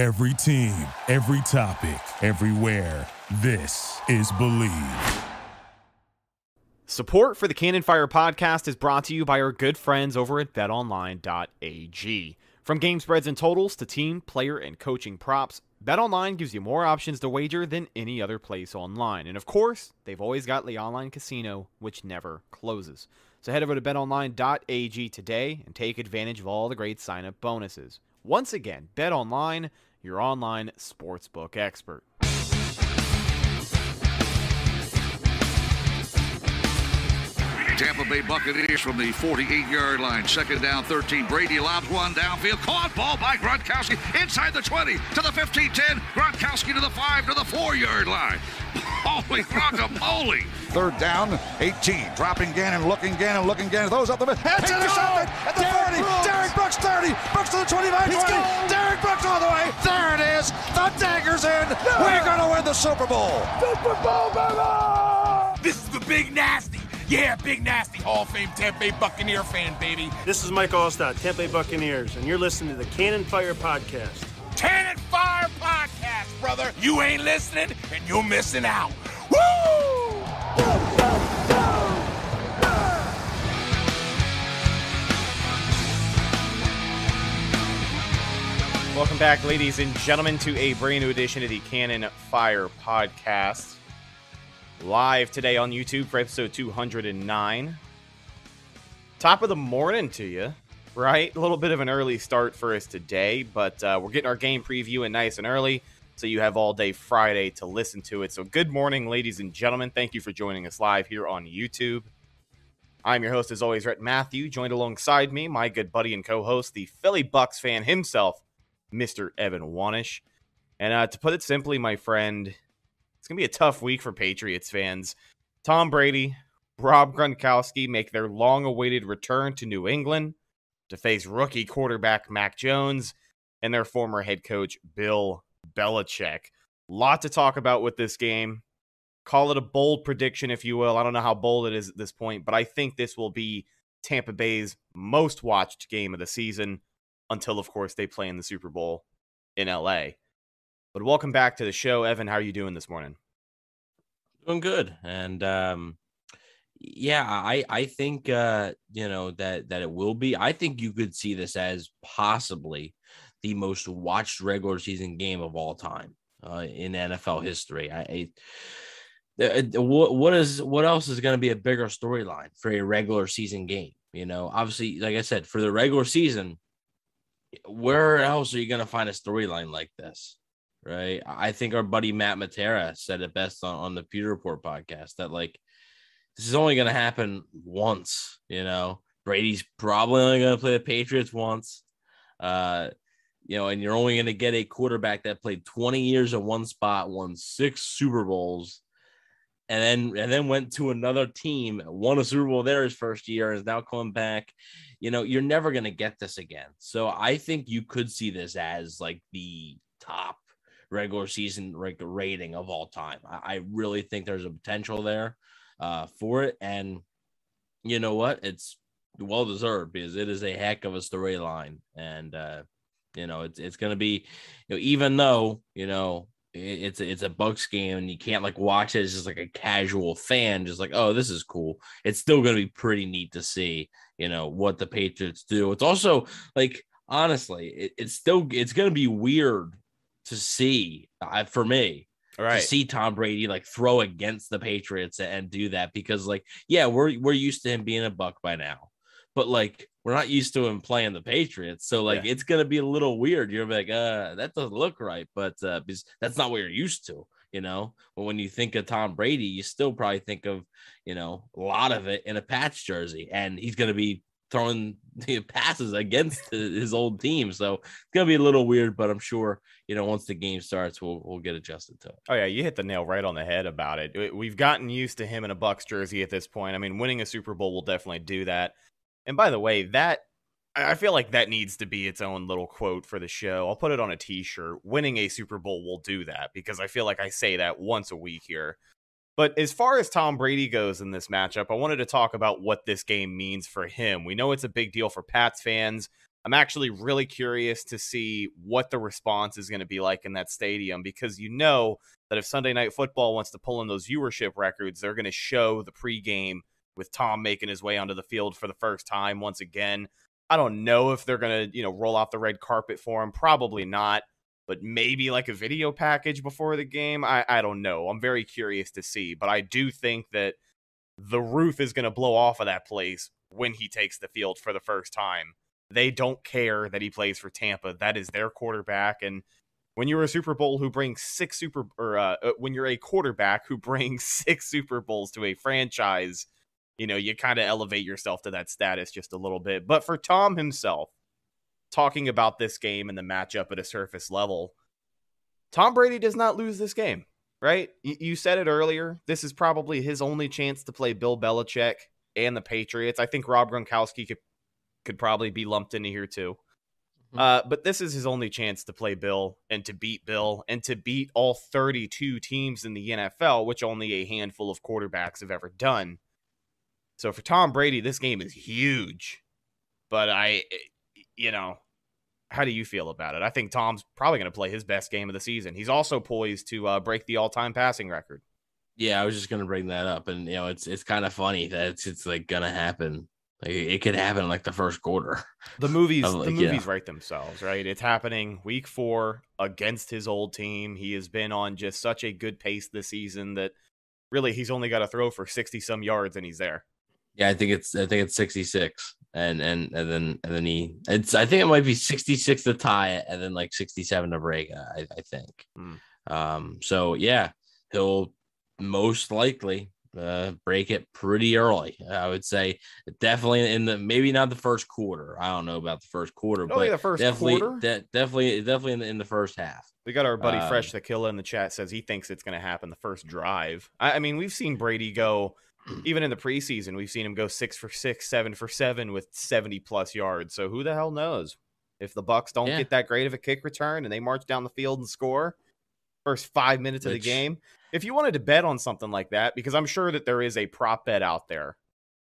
Every team, every topic, everywhere. This is Believe. Support for the Cannon Fire podcast is brought to you by our good friends over at betonline.ag. From game spreads and totals to team, player, and coaching props, BetOnline gives you more options to wager than any other place online. And of course, they've always got the online casino, which never closes. So head over to betonline.ag today and take advantage of all the great sign up bonuses. Once again, BetOnline, your online sportsbook expert. Tampa Bay Buccaneers from the 48-yard line. Second down, 13. Brady lobs one downfield. Caught ball by Gronkowski inside the 20 to the 15-10. Gronkowski to the 5 to the 4-yard line. Holy guacamole. Third down, 18. Dropping Gannon, looking Gannon, looking Gannon. Those up the middle. It's intercepted at the Derrick 40. Brooks. Derrick Brooks 30. Brooks to the 25 He's 20. gone. Derrick Brooks all the way. There it is. The dagger's in. We're going to win the Super Bowl. Super Bowl, baby! This is the Big Nasty. Yeah, Big Nasty, Hall of Fame Tampa Bay Buccaneer fan, baby. This is Mike Alstott, Tampa Bay Buccaneers, and you're listening to the Cannon Fire Podcast. Cannon Fire Podcast, brother. You ain't listening, and you're missing out. Woo! Welcome back, ladies and gentlemen, to a brand new edition of the Cannon Fire Podcast. Live today on YouTube for episode 209. Top of the morning to you, right? A little bit of an early start for us today, but uh, we're getting our game preview in nice and early, so you have all day Friday to listen to it. So, good morning, ladies and gentlemen. Thank you for joining us live here on YouTube. I'm your host, as always, Rhett Matthew, joined alongside me, my good buddy and co host, the Philly Bucks fan himself, Mr. Evan Wanish. And uh, to put it simply, my friend, it's going to be a tough week for Patriots fans. Tom Brady, Rob Gronkowski make their long awaited return to New England to face rookie quarterback Mac Jones and their former head coach Bill Belichick. Lot to talk about with this game. Call it a bold prediction, if you will. I don't know how bold it is at this point, but I think this will be Tampa Bay's most watched game of the season until, of course, they play in the Super Bowl in LA. But welcome back to the show, Evan. How are you doing this morning? Doing good, and um, yeah, I I think uh, you know that that it will be. I think you could see this as possibly the most watched regular season game of all time uh, in NFL history. I. I uh, what what is what else is going to be a bigger storyline for a regular season game? You know, obviously, like I said, for the regular season, where else are you going to find a storyline like this? Right. I think our buddy Matt Matera said it best on, on the Pewter Report podcast that like this is only going to happen once. You know, Brady's probably only going to play the Patriots once. Uh, you know, and you're only going to get a quarterback that played 20 years in one spot, won six Super Bowls, and then and then went to another team, won a Super Bowl there his first year, is now coming back. You know, you're never going to get this again. So I think you could see this as like the top regular season like rating of all time. I, I really think there's a potential there uh, for it, and you know what? It's well deserved because it is a heck of a storyline, and uh, you know it's it's going to be, you know, even though you know it's it's a Bucks game and you can't like watch it as just like a casual fan, just like oh this is cool. It's still going to be pretty neat to see you know what the Patriots do. It's also like honestly, it, it's still it's going to be weird to see uh, for me All right. to see Tom Brady like throw against the Patriots and do that because like yeah we're we're used to him being a Buck by now, but like we're not used to him playing the Patriots. So like Yeah. it's gonna be a little weird. You're like, uh, that doesn't look right, but uh, that's not what you're used to, you know. But when you think of Tom Brady, you still probably think of, you know, a lot of it in a Pats jersey, and he's gonna be throwing the passes against his old team. So it's gonna be a little weird, but I'm sure you know once the game starts, we'll we'll get adjusted to it. Oh yeah, you hit the nail right on the head about it. We- We've gotten used to him in a Bucks jersey at this point. I mean, winning a Super Bowl will definitely do that. And by the way, that I feel like that needs to be its own little quote for the show. I'll put it on a t-shirt. Winning a Super Bowl will do that because I feel like I say that once a week here. But as far as Tom Brady goes in this matchup, I wanted to talk about what this game means for him. We know it's a big deal for Pats fans. I'm actually really curious to see what the response is going to be like in that stadium because you know that if Sunday Night Football wants to pull in those viewership records, they're going to show the pregame with Tom making his way onto the field for the first time once again. I don't know if they're going to, you know, roll out the red carpet for him. Probably not, but maybe like a video package before the game. I, I don't know. I'm very curious to see, but I do think that the roof is going to blow off of that place when he takes the field for the first time. They don't care that he plays for Tampa. That is their quarterback. And when you're a Super Bowl who brings six Super or uh, uh when you're a quarterback who brings six Super Bowls to a franchise, you know, you kind of elevate yourself to that status just a little bit. But for Tom himself, talking about this game and the matchup at a surface level, Tom Brady does not lose this game, right? You, you said it earlier. This is probably his only chance to play Bill Belichick and the Patriots. I think Rob Gronkowski could could probably be lumped into here too. Mm-hmm. Uh, but this is his only chance to play Bill and to beat Bill and to beat all 32 teams in the NFL, which only a handful of quarterbacks have ever done. So for Tom Brady, this game is huge. But I, you know, how do you feel about it? I think Tom's probably going to play his best game of the season. He's also poised to uh, break the all-time passing record. Yeah, I was just going to bring that up, and you know, it's it's kind of funny that it's it's like going to happen like it could happen like the first quarter. The movies, like, the movies yeah. write themselves, right? It's happening week four against his old team. He has been on just such a good pace this season that really he's only got to throw for sixty some yards and he's there. Yeah, I think it's I think it's sixty six, and and and then and then he it's I think it might be sixty six to tie it, and then like sixty seven to break. I I think. Hmm. Um. So yeah, he'll most likely uh, break it pretty early. I would say definitely in the maybe not the first quarter. I don't know about the first quarter, but the first definitely, quarter. De- definitely, definitely in the, in the first half. We got our buddy um, Fresh Killer in the chat says he thinks it's going to happen the first drive. I, I, mean, we've seen Brady go even in the preseason. We've seen him go six for six, seven for seven with seventy plus yards. So who the hell knows if the Bucks don't yeah. get that great of a kick return and they march down the field and score first five minutes Which, of the game? if you wanted to bet on something like that, because I'm sure that there is a prop bet out there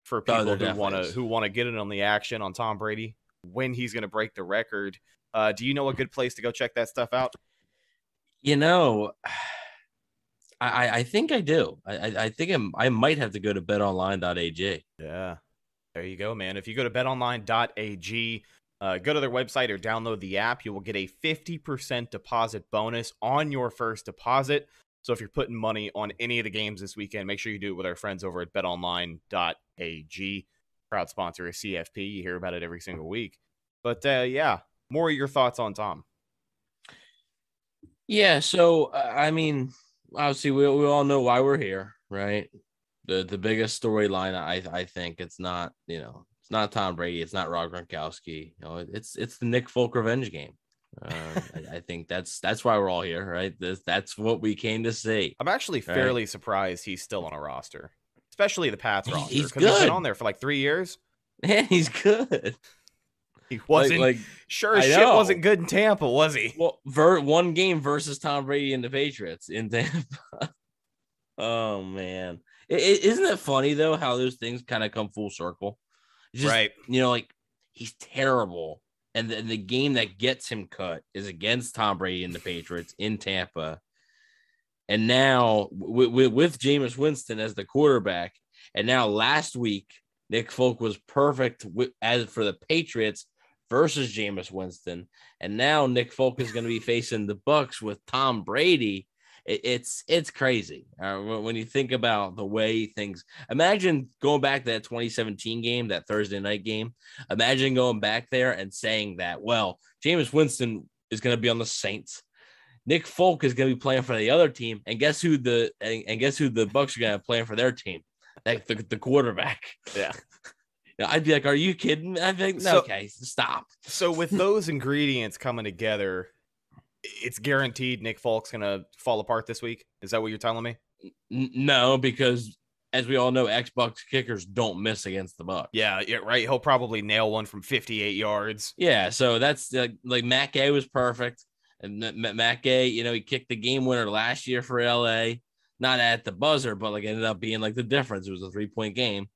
for oh, people oh, who want to who want to get in on the action on Tom Brady when he's going to break the record. Uh, do you know a good place to go check that stuff out? You know, I I think I do. I I think I'm, I might have to go to betonline.ag. Yeah, there you go, man. If you go to betonline.ag. Uh, go to their website or download the app. You will get a 50% deposit bonus on your first deposit. So if you're putting money on any of the games this weekend, make sure you do it with our friends over at betonline.ag. Proud sponsor of CFP. You hear about it every single week. But uh, yeah, more of your thoughts on Tom. Yeah, so uh, I mean, obviously we we all know why we're here, right? The the biggest storyline I I think it's not, you know, it's not Tom Brady, it's not Rob Gronkowski. You know, it's it's the Nick Folk revenge game. Uh, I, I, think that's that's why we're all here, right? This, that's what we came to see. I'm actually right? fairly surprised he's still on a roster, especially the Pats roster. He's good. He's been on there for like three years. Man, he's good. He wasn't like, like sure as shit wasn't good in Tampa, was he? Well, ver- one game versus Tom Brady and the Patriots in Tampa. oh man, is isn't it funny though how those things kind of come full circle? Just, right. You know, like he's terrible and the, the game that gets him cut is against Tom Brady and the Patriots in Tampa. And now with, with, with Jameis Winston as the quarterback, and now last week Nick Folk was perfect with, as for the Patriots versus Jameis Winston, and now Nick Folk is going to be facing the Bucks with Tom Brady it, it's it's crazy uh, when you think about the way things. Imagine going back to that 2017 game, that Thursday night game. Imagine going back there and saying that, well, Jameis Winston is going to be on the Saints. Nick Folk is going to be playing for the other team, and guess who the and, and guess who the Bucks are going to play for their team? Like the, the quarterback. Yeah. I'd be like, "Are you kidding?" I'd be like, no, so, "Okay, stop." So with those ingredients coming together, it's guaranteed Nick Folk's gonna fall apart this week. Is that what you're telling me? No, because as we all know, ex-Bucs kickers don't miss against the Bucs. Yeah, yeah, right. He'll probably nail one from 58 yards. Yeah, so that's like like Matt Gay was perfect, and Matt Gay, you know, he kicked the game winner last year for LA. not at the buzzer, but like ended up being like the difference. It was a three point game.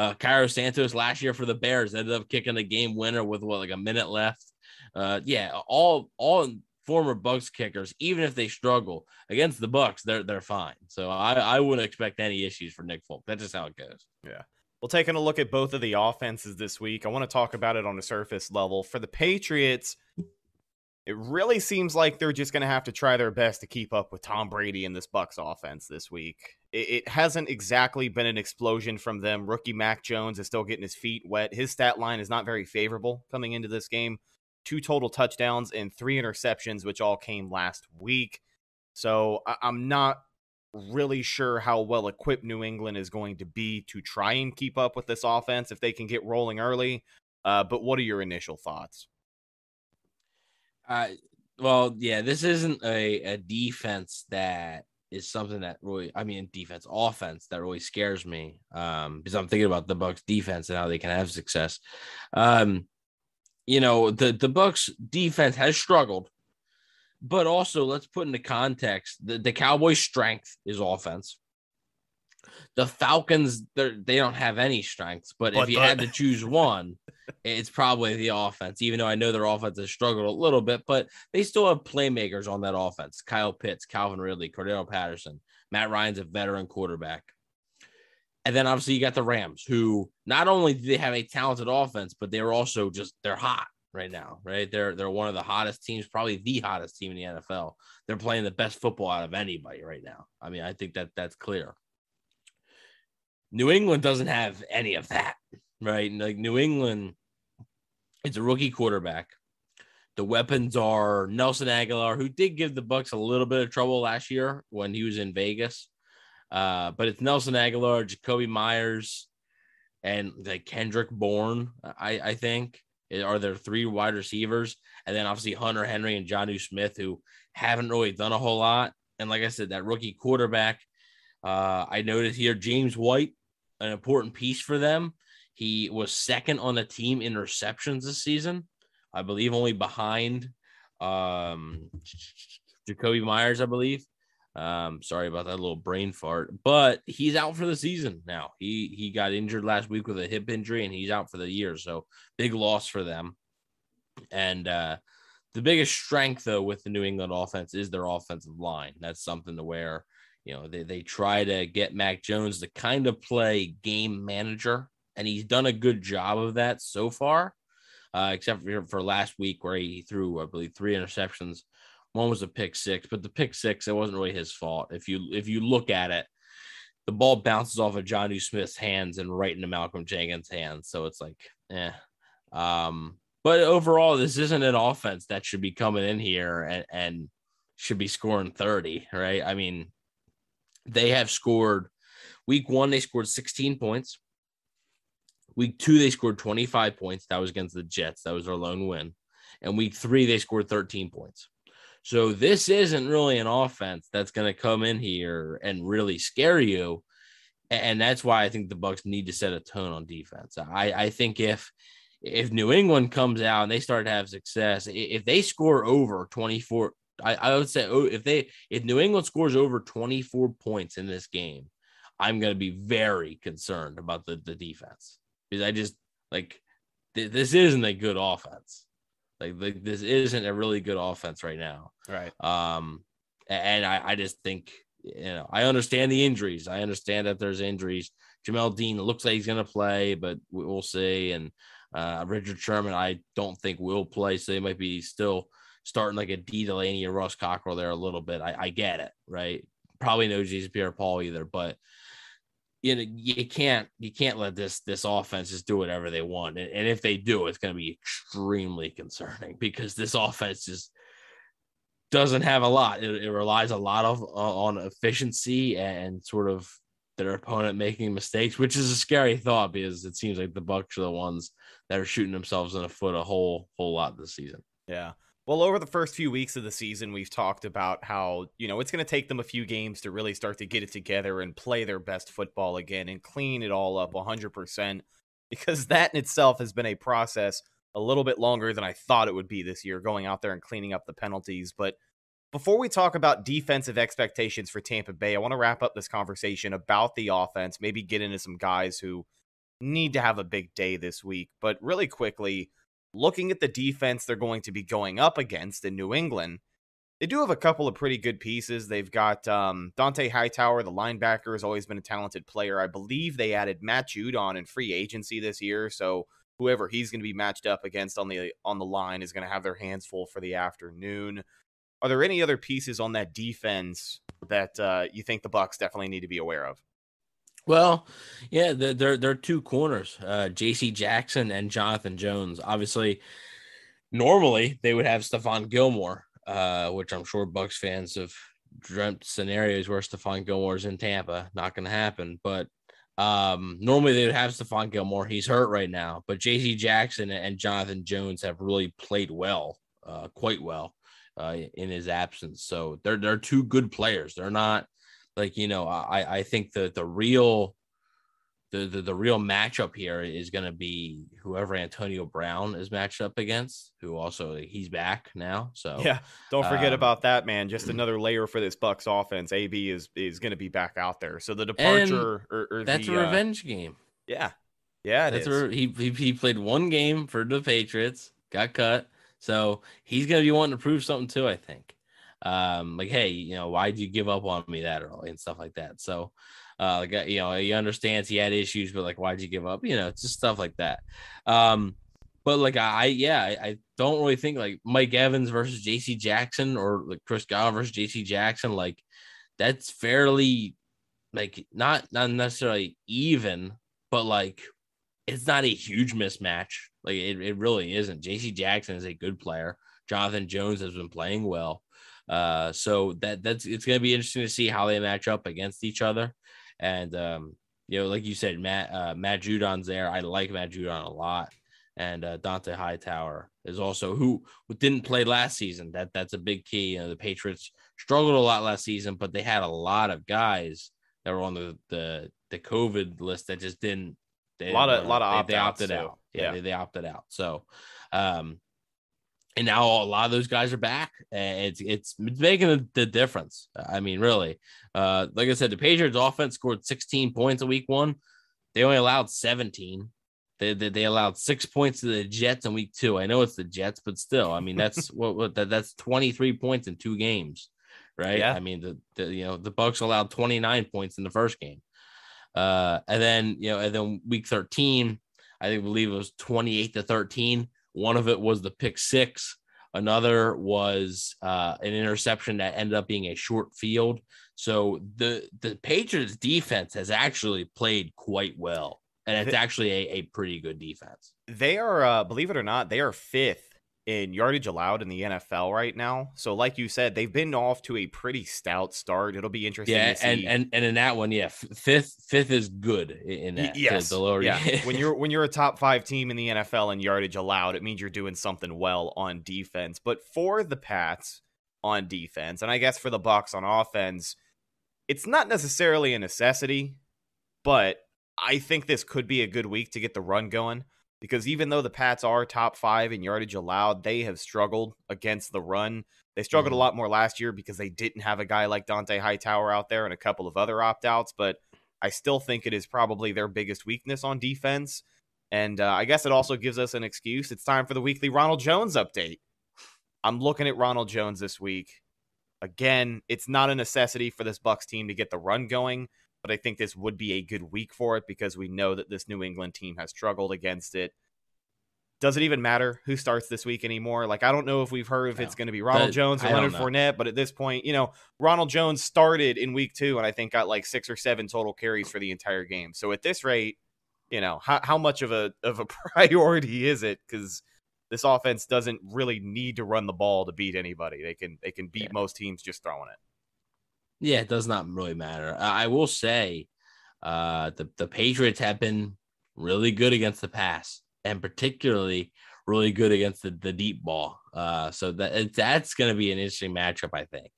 Uh, Cairo Santos last year for the Bears ended up kicking the game winner with what like a minute left. Uh, yeah, all all former Bucks kickers, even if they struggle against the Bucks, they're they're fine. So I I wouldn't expect any issues for Nick Folk. That's just how it goes. Yeah. Well, taking a look at both of the offenses this week, I want to talk about it on a surface level. For the Patriots, it really seems like they're just going to have to try their best to keep up with Tom Brady in this Bucks offense this week. It, it, hasn't exactly been an explosion from them. Rookie Mac Jones is still getting his feet wet. His stat line is not very favorable coming into this game. Two total touchdowns and three interceptions, which all came last week. So I, I'm not really sure how well equipped New England is going to be to try and keep up with this offense if they can get rolling early. Uh, but what are your initial thoughts? Uh, well, yeah, this isn't a, a defense that is something that really, I mean, defense, offense that really scares me. Um, because I'm thinking about the Bucks defense and how they can have success. Um, you know, the the Bucks defense has struggled but also, let's put into context the, the Cowboys' strength is offense. The Falcons, they don't have any strengths, but, but if you had to choose one, it's probably the offense. Even though I know their offense has struggled a little bit, but they still have playmakers on that offense: Kyle Pitts, Calvin Ridley, Cordarrelle Patterson, Matt Ryan's a veteran quarterback. And then obviously you got the Rams, who not only do they have a talented offense, but they're also just they're hot right now, right? They're they're one of the hottest teams, probably the hottest team in the NFL. They're playing the best football out of anybody right now. I mean, I think that that's clear. New England doesn't have any of that, right? Like New England, it's a rookie quarterback. The weapons are Nelson Agholor, who did give the Bucks a little bit of trouble last year when he was in Vegas. Uh, but it's Nelson Agholor, Jakobi Meyers, and like Kendrick Bourne, I, I think are there three wide receivers, and then obviously Hunter Henry and Jonnu Smith, who haven't really done a whole lot. And like I said, that rookie quarterback, uh, I noticed here James White, an important piece for them. He was second on the team in receptions this season, I believe, only behind um, Jakobi Meyers, I believe. Um, sorry about that little brain fart, but he's out for the season now. He he got injured last week with a hip injury, and he's out for the year. So big loss for them. And uh, the biggest strength though with the New England offense is their offensive line. That's something to where you know they they try to get Mac Jones to kind of play game manager, and he's done a good job of that so far. Uh, except for, for last week where he threw, I believe, three interceptions one was a pick six, but the pick six it wasn't really his fault. If you if you look at it, the ball bounces off of Jonnu Smith's hands and right into Malcolm Jenkins' hands. So it's like, eh. Um, but overall, this isn't an offense that should be coming in here and, and should be scoring 30, right? I mean, they have scored week one, they scored 16 points. Week two, they scored 25 points. That was against the Jets. That was their lone win. And week three, they scored 13 points. So this isn't really an offense that's going to come in here and really scare you. And that's why I think the Bucks need to set a tone on defense. I, I think if if New England comes out and they start to have success, if they score over 24, I, I would say oh, if they if New England scores over 24 points in this game, I'm going to be very concerned about the, the defense because I just like th- this isn't a good offense. Like, like this isn't a really good offense right now. Right. Um, and I, I just think you know I understand the injuries. I understand that there's injuries. Jamel Dean looks like he's going to play, but we'll see. And uh, Richard Sherman, I don't think will play, so they might be still starting like a Dee Delaney or Ross Cockrell there a little bit. I, I get it, right? Probably no Jason Pierre Paul either, but you know you can't you can't let this this offense just do whatever they want and, and if they do it's going to be extremely concerning because this offense just doesn't have a lot it, it relies a lot of uh, on efficiency and sort of their opponent making mistakes which is a scary thought because it seems like the bucks are the ones that are shooting themselves in the foot a whole whole lot this season yeah well, over the first few weeks of the season, we've talked about how, you know, it's going to take them a few games to really start to get it together and play their best football again and clean it all up 100%, because that in itself has been a process a little bit longer than I thought it would be this year, going out there and cleaning up the penalties. But before we talk about defensive expectations for Tampa Bay, I want to wrap up this conversation about the offense, maybe get into some guys who need to have a big day this week. But really quickly, looking at the defense they're going to be going up against in New England, they do have a couple of pretty good pieces. They've got um, Dont'a Hightower, the linebacker, has always been a talented player. I believe they added Matt Judon in free agency this year, so whoever he's going to be matched up against on the on the line is going to have their hands full for the afternoon. Are there any other pieces on that defense that uh, you think the Bucks definitely need to be aware of? Well, yeah, they're they're, two corners, uh, J.C. Jackson and Jonathan Jones. Obviously, normally they would have Stephon Gilmore, uh, which I'm sure Bucks fans have dreamt scenarios where Stephon Gilmore's in Tampa. Not going to happen, but um, normally they would have Stephon Gilmore. He's hurt right now, but J.C. Jackson and Jonathan Jones have really played well, uh, quite well uh, in his absence. So they're they're two good players. They're not like you know. I I think the the real the, the, the real matchup here is going to be whoever Antonio Brown is matched up against, who also he's back now. So yeah, don't forget um, about that, man. Just another layer for this bucks offense. AB is is going to be back out there. So the departure or, or that's the, a uh, revenge uh, game. Yeah, yeah, that's where he, he he played one game for the Patriots, got cut. So he's going to be wanting to prove something too, I think. Um, like, hey, you know, why'd you give up on me that early and stuff like that. So, uh, like, uh, you know, he understands he had issues, but like, why'd you give up? You know, it's just stuff like that. Um, but like, I, yeah, I, I don't really think like Mike Evans versus JC Jackson or like Chris Godwin versus JC Jackson, like, that's fairly like not not necessarily even, but like it's not a huge mismatch. Like it, it really isn't. JC Jackson is a good player. Jonathan Jones has been playing well. Uh, so that that's it's gonna be interesting to see how they match up against each other. And um, you know, like you said, Matt uh, Matt Judon's there. I like Matt Judon a lot. And uh, Dont'a Hightower is also who, who didn't play last season. That that's a big key. You know, the Patriots struggled a lot last season, but they had a lot of guys that were on the the, the COVID list that just didn't they, a lot of a lot of they, they opted out. Yeah, yeah. They, they, opted out. So, um, and now a lot of those guys are back, and it's it's, making the difference. I mean, really, uh, like I said, the Patriots offense scored 16 points in week one. They only allowed 17. They, they, they allowed six points to the Jets in week two. I know it's the Jets, but still, I mean that's what, what that, that's 23 points in two games, right? Yeah. I mean the, the you know the Bucs allowed 29 points in the first game. Uh, and then you know, and then week 13, I think believe it was 28 to 13. One of it was the pick six. Another was uh, an interception that ended up being a short field. So the the Patriots defense has actually played quite well, and it's actually a, a pretty good defense. They are, uh, believe it or not, they are fifth in yardage allowed in the NFL right now. So, like you said, they've been off to a pretty stout start. It'll be interesting. Yeah, and and and in that one, yeah, fifth fifth is good in that. Yes, the lower. Yeah, when you're when you're a top five team in the NFL in yardage allowed, it means you're doing something well on defense. But for the Pats on defense, and I guess for the Bucks on offense, it's not necessarily a necessity, but I think this could be a good week to get the run going because even though the Pats are top five in yardage allowed, they have struggled against the run. They struggled mm-hmm. a lot more last year because they didn't have a guy like Dont'a Hightower out there and a couple of other opt outs, but I still think it is probably their biggest weakness on defense. And uh, I guess it also gives us an excuse. It's time for the weekly Ronald Jones update. I'm looking at Ronald Jones this week. Again, it's not a necessity for this Bucks team to get the run going, but I think this would be a good week for it because we know that this New England team has struggled against it. Does it even matter who starts this week anymore? Like, I don't know if we've heard if no. it's going to be Ronald Jones or Leonard Fournette, but at this point, you know, Ronald Jones started in week two and I think got like six or seven total carries for the entire game. So at this rate, you know, how, how much of a of a priority is it? Because this offense doesn't really need to run the ball to beat anybody. They can they can beat yeah. most teams just throwing it. Yeah, it does not really matter. I will say uh, the, the Patriots have been really good against the pass and particularly really good against the, the deep ball. Uh, so that that's going to be an interesting matchup, I think,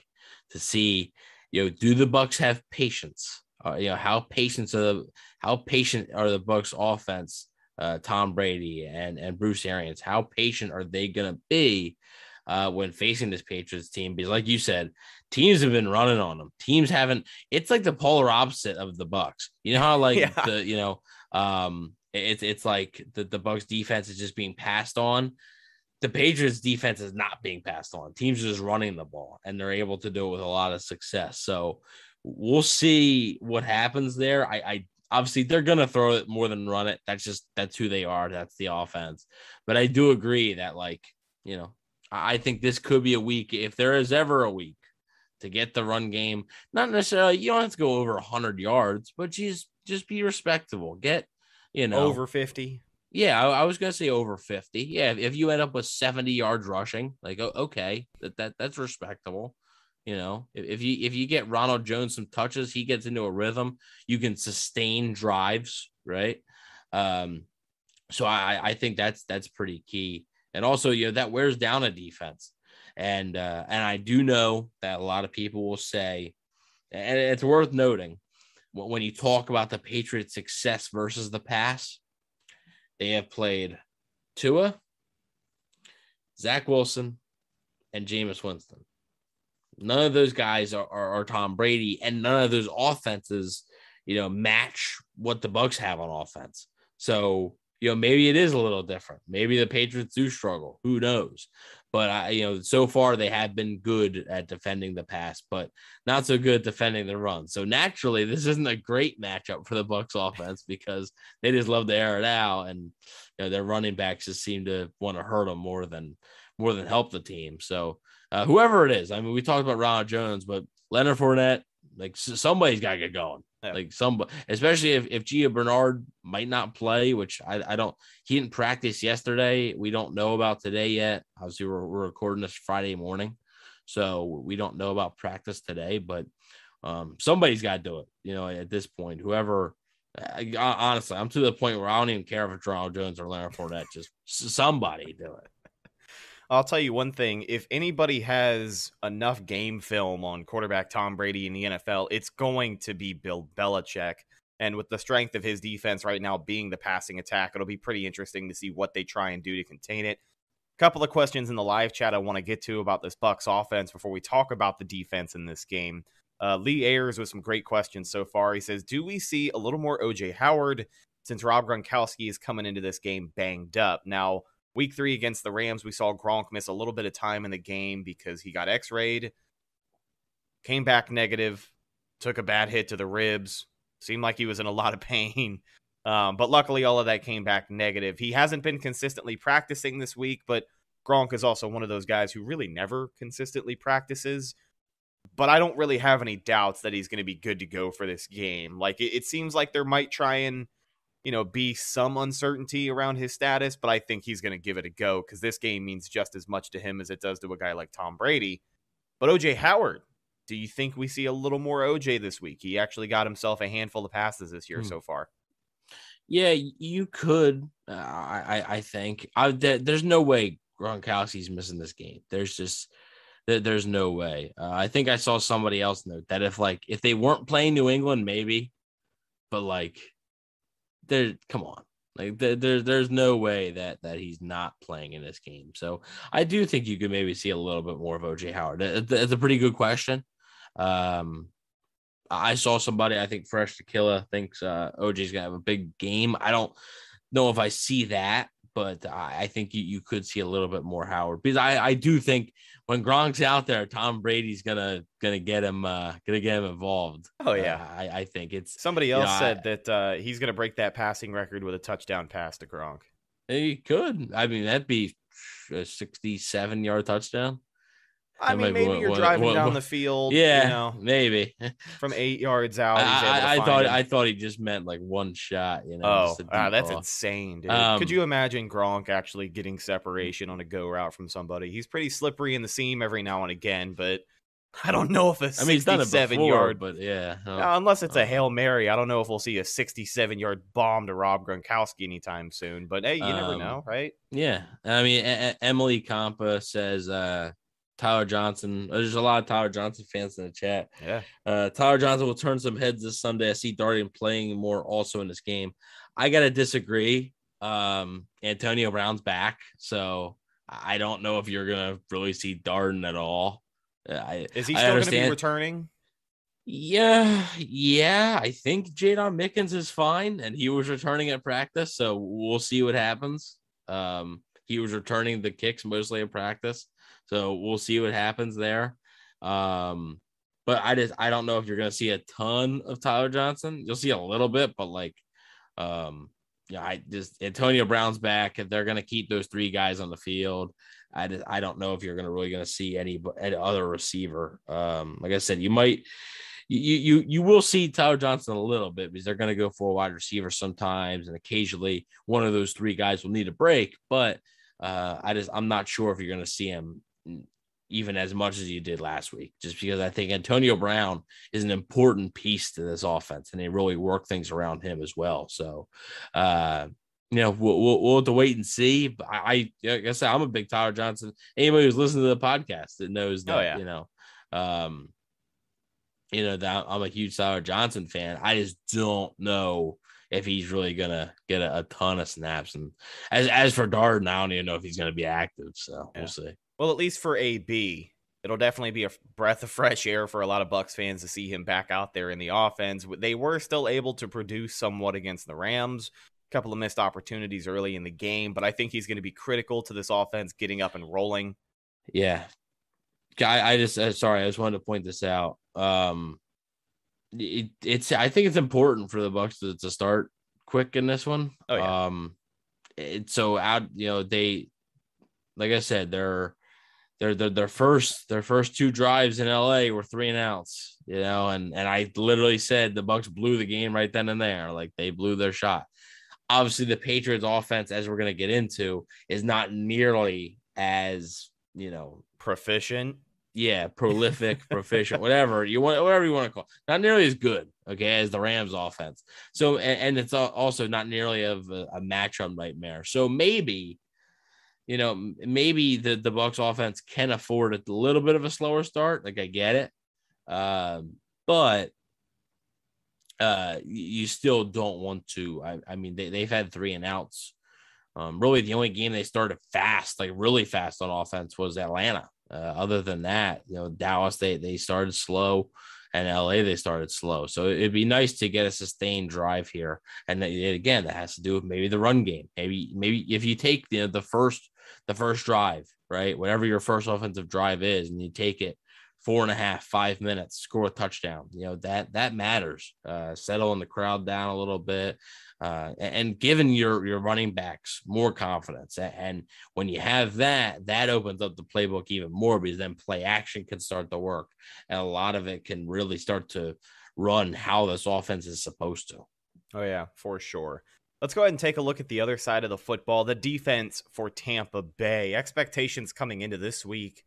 to see, you know, do the Bucks have patience? Uh, you know, how patient are the how patient are the Bucs offense, uh, Tom Brady and and Bruce Arians? How patient are they going to be uh, when facing this Patriots team because, like you said, teams have been running on them. Teams haven't. It's like the polar opposite of the Bucks. You know how like Yeah. the you know um it's it's like the the Bucks defense is just being passed on. The Patriots defense is not being passed on. Teams are just running the ball and they're able to do it with a lot of success. So we'll see what happens there. I, I obviously they're gonna throw it more than run it. That's just that's who they are. That's the offense. But I do agree that like you know I think this could be a week if there is ever a week to get the run game. Not necessarily you don't have to go over hundred yards, but just just be respectable. Get you know Over 50. yeah, I, I was gonna say over 50. Yeah, if, if you end up with 70 yards rushing, like okay, that, that that's respectable. You know, if, if you if you get Ronald Jones some touches, he gets into a rhythm, you can sustain drives, right? Um, so I I think that's that's pretty key. And also, you know, that wears down a defense. And uh, and I do know that a lot of people will say, and it's worth noting when you talk about the Patriots' success versus the pass, they have played Tua, Zach Wilson, and Jameis Winston. None of those guys are, are, are Tom Brady, and none of those offenses, you know, match what the Bucks have on offense. So, you know, maybe it is a little different. Maybe the Patriots do struggle. Who knows? But I, you know, so far they have been good at defending the pass, but not so good defending the run. So naturally, this isn't a great matchup for the Bucks offense because they just love to air it out, and you know, their running backs just seem to want to hurt them more than more than help the team. So uh, whoever it is, I mean, we talked about Ronald Jones, but Leonard Fournette, like somebody's got to get going. Yeah. Like somebody, especially if if Gio Bernard might not play, which I, I don't. He didn't practice yesterday. We don't know about today yet. Obviously, we're, we're recording this Friday morning, so we don't know about practice today. But um, somebody's got to do it. You know, at this point, whoever. I, honestly, I'm to the point where I don't even care if it's Ronald Jones or Leonard Fournette. Just somebody do it. I'll tell you one thing. If anybody has enough game film on quarterback Tom Brady in the NFL, it's going to be Bill Belichick. And with the strength of his defense right now being the passing attack, it'll be pretty interesting to see what they try and do to contain it. A couple of questions in the live chat I want to get to about this Bucks offense before we talk about the defense in this game. Uh, Lee Ayers with some great questions so far. He says, "Do we see a little more OJ Howard since Rob Gronkowski is coming into this game banged up?" Now, week three against the Rams, we saw Gronk miss a little bit of time in the game because he got X-rayed, came back negative, took a bad hit to the ribs, seemed like he was in a lot of pain. Um, but luckily, all of that came back negative. He hasn't been consistently practicing this week, but Gronk is also one of those guys who really never consistently practices. But I don't really have any doubts that he's going to be good to go for this game. Like it, it seems like there might try and you know be some uncertainty around his status, but I think he's going to give it a go because this game means just as much to him as it does to a guy like Tom Brady. But OJ Howard, do you think we see a little more OJ this week? He actually got himself a handful of passes this year Hmm. so far. Yeah, you could. Uh, I I- I think I, there, there's no way Gronkowski's missing this game. There's just there, there's no way. Uh, I think I saw somebody else note that if like if they weren't playing New England, maybe, but like there, come on, like there, there there's no way that that he's not playing in this game. So I do think you could maybe see a little bit more of OJ Howard. That- That's a pretty good question. Um, I saw somebody, I think Fresh Tequila thinks uh, OJ's gonna have a big game. I don't know if I see that, but I, I think you, you could see a little bit more Howard because I, I do think when Gronk's out there, Tom Brady's gonna gonna get him uh, gonna get him involved. Oh, yeah. Uh, I, I think it's Somebody you know, else I- said that uh, he's to break that passing record with a touchdown pass to Gronk. he could. I mean, that'd be a 67 yard touchdown. I mean, be maybe what- you're what- driving what- down the field, Yeah, you know, maybe. from eight yards out. I, I, thought him. I thought he just meant like one shot. You know. Oh, a ah, that's ball. insane, dude. Um, Could you imagine Gronk actually getting separation on a go route from somebody? He's pretty slippery in the seam every now and again, but I don't know if a I mean, he's done it 67 before, yard. but yeah. uh, unless it's a uh, hail mary, I don't know if we'll see a 67 yard bomb to Rob Gronkowski anytime soon. But hey, you never Um, know, right? Yeah, I mean, E- E- Emily Compa says uh, Tyler Johnson. There's a lot of Tyler Johnson fans in the chat. Yeah. Uh, Tyler Johnson will turn some heads this Sunday. I see Darden playing more also in this game. I gotta disagree. Um, Antonio Brown's back, so I don't know if you're gonna really see Darden at all. Uh, I, Is he still going to be returning? Yeah, yeah. I think Jaydon Mickens is fine, and he was returning at practice, so we'll see what happens. Um, he was returning the kicks mostly at practice, so we'll see what happens there. Um, but I just I don't know if you're gonna see a ton of Tyler Johnson. You'll see a little bit, but like, um, yeah, I just Antonio Brown's back, and they're gonna keep those three guys on the field. I just, I don't know if you're gonna really gonna see any, any other receiver. Um, like I said, you might you you you will see Tyler Johnson a little bit because they're going to go for a wide receiver sometimes, and occasionally one of those three guys will need a break. But uh, I just I'm not sure if you're going to see him even as much as you did last week, just because I think Antonio Brown is an important piece to this offense, and they really work things around him as well. So, uh, you know, we'll, we'll, we'll have to wait and see. But I, I, like I said, I'm a big Tyler Johnson. Anybody who's listening to the podcast that knows that, Oh, yeah. you know, um, you know that I'm a huge Tyler Johnson fan. I just don't know if he's really gonna get a, a ton of snaps. And as as for Darden, I don't even know if he's gonna be active. So Yeah. we'll see. Well, at least for AB, it'll definitely be a breath of fresh air for a lot of Bucks fans to see him back out there in the offense. They were still able to produce somewhat against the Rams. A couple of missed opportunities early in the game, but I think he's going to be critical to this offense getting up and rolling. Yeah. I, I just uh, sorry, I just wanted to point this out. Um it, it's I think it's important for the Bucks to, to start quick in this one. Oh, yeah. Um it, so out, you know, they like I said, they're their their their first their first two drives in LA were three and outs, you know, and and I literally said the Bucks blew the game right then and there, like they blew their shot. Obviously, the Patriots offense, as we're gonna get into, is not nearly as you know, Proficient. yeah, prolific, proficient, whatever you want, whatever you want to call, it. not nearly as good, okay, as the Rams offense. So, and, and it's also not nearly of a, a matchup nightmare. So maybe, you know, maybe the the Bucks offense can afford a little bit of a slower start. Like I get it, um, but uh, you still don't want to. I, I mean, they, they've had three and outs. Um, really, the only game they started fast, like really fast on offense, was Atlanta. Uh, other than that, you know, Dallas they they started slow, and LA they started slow. So it'd be nice to get a sustained drive here. And that- again, that has to do with maybe the run game. Maybe maybe if you take the the first the first drive, right, whatever your first offensive drive is, and you take it four and a half, five minutes, score a touchdown. You know that that matters. Uh, settling the crowd down a little bit, uh, and, and giving your your running backs more confidence. A- And when you have that, that opens up the playbook even more because then play action can start to work, and a lot of it can really start to run how this offense is supposed to. Oh, yeah, for sure. Let's go ahead and take a look at the other side of the football. The defense for Tampa Bay. Expectations coming into this week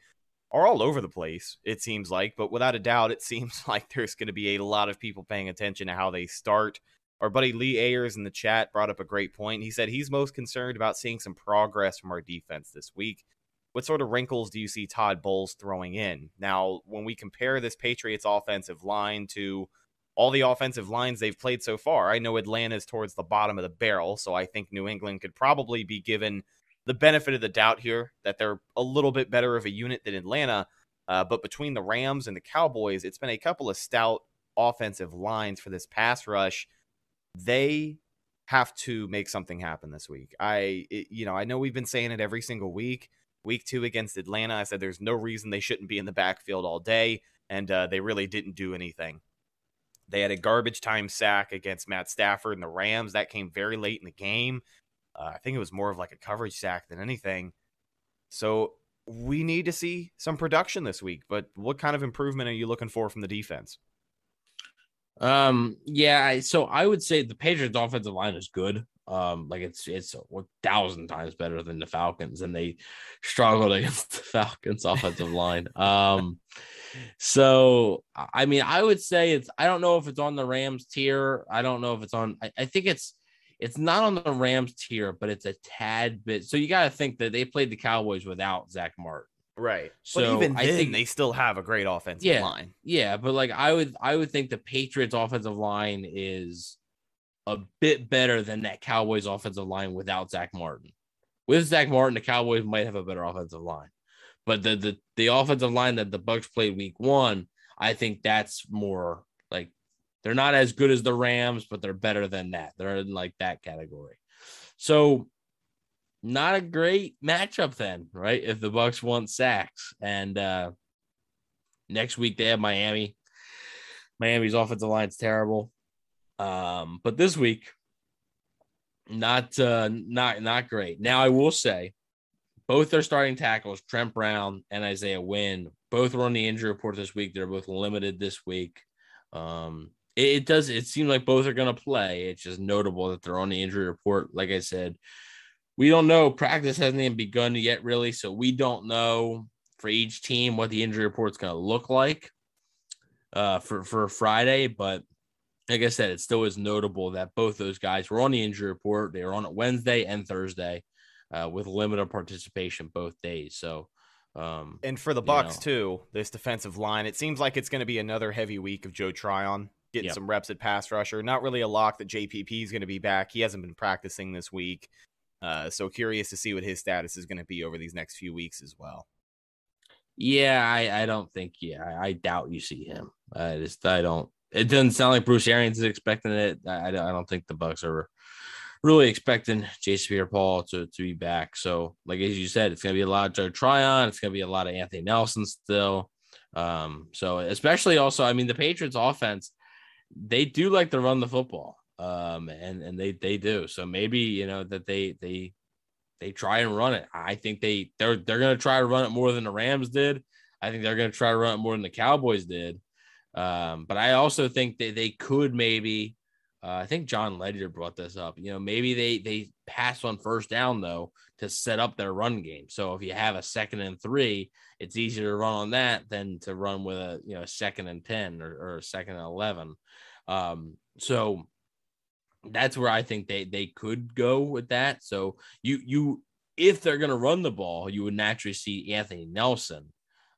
are all over the place, it seems like, but without a doubt, it seems like there's going to be a lot of people paying attention to how they start. Our buddy Lee Ayers in the chat brought up a great point. He said he's most concerned about seeing some progress from our defense this week. What sort of wrinkles do you see Todd Bowles throwing in? Now, when we compare this Patriots offensive line to all the offensive lines they've played so far. I know Atlanta's towards the bottom of the barrel, so I think New England could probably be given the benefit of the doubt here that they're a little bit better of a unit than Atlanta. Uh, but between the Rams and the Cowboys, it's been a couple of stout offensive lines for this pass rush. They have to make something happen this week. I, it, you know, I know we've been saying it every single week. Week two against Atlanta, I said there's no reason they shouldn't be in the backfield all day, and uh, they really didn't do anything. They had a garbage time sack against Matt Stafford and the Rams. That came very late in the game. Uh, I think it was more of like a coverage sack than anything. So we need to see some production this week. But what kind of improvement are you looking for from the defense? Um, yeah, so I would say the Patriots offensive line is good. Um, like it's it's a thousand times better than the Falcons, and they struggled against the Falcons offensive line. Um, so I mean, I would say it's I don't know if it's on the Rams tier. I don't know if it's on. I, I think it's it's not on the Rams tier, but it's a tad bit. So you got to think that they played the Cowboys without Zack Martin. Right. So but even I then, think- they still have a great offensive Yeah. line. Yeah, but like I would I would think the Patriots offensive line is a bit better than that Cowboys offensive line without Zack Martin. with Zack Martin, the Cowboys might have a better offensive line. But the the the offensive line that the Bucks played week one, I think that's more like they're not as good as the Rams, but they're better than that. They're in like that category. So not a great matchup then, right? If the Bucks want sacks. And uh next week they have Miami. Miami's offensive line's terrible. Um, but this week, not uh not not great. Now I will say both their starting tackles, Trent Brown and Isaiah Wynn, both were on the injury report this week. They're both limited this week. Um, it, it does it seems like both are gonna play. It's just notable that they're on the injury report. Like I said, we don't know. Practice hasn't even begun yet, really. So we don't know for each team what the injury report's gonna look like uh for, for Friday, but like I said, it still is notable that both those guys were on the injury report. They were on it Wednesday and Thursday uh, with limited participation both days. So, um, and for the Bucs know. too, this defensive line, it seems like it's going to be another heavy week of Joe Tryon getting yep. some reps at pass rusher. Not really a lock that JPP is going to be back. He hasn't been practicing this week. Uh, so curious to see what his status is going to be over these next few weeks as well. Yeah, I, I don't think. Yeah, I, I doubt you see him. I just I don't it doesn't sound like Bruce Arians is expecting it. I, I don't think the Bucs are really expecting Jason Pierre-Paul to, to be back. So, like as you said, it's going to be a lot of Joe Tryon. It's going to be a lot of Anthony Nelson still. Um, so especially also, I mean, the Patriots offense, they do like to run the football. Um, and and they they do. So maybe you know that they they they try and run it. I think they they're they're going to try to run it more than the Rams did. I think they're going to try to run it more than the Cowboys did. Um, but I also think that they could maybe. Uh, I think Jon Ledyard brought this up. You know, maybe they they pass on first down though to set up their run game. So if you have a second and three, it's easier to run on that than to run with a you know a second and ten or, or a second and eleven. Um, so that's where I think they they could go with that. So you you if they're going to run the ball, you would naturally see Anthony Nelson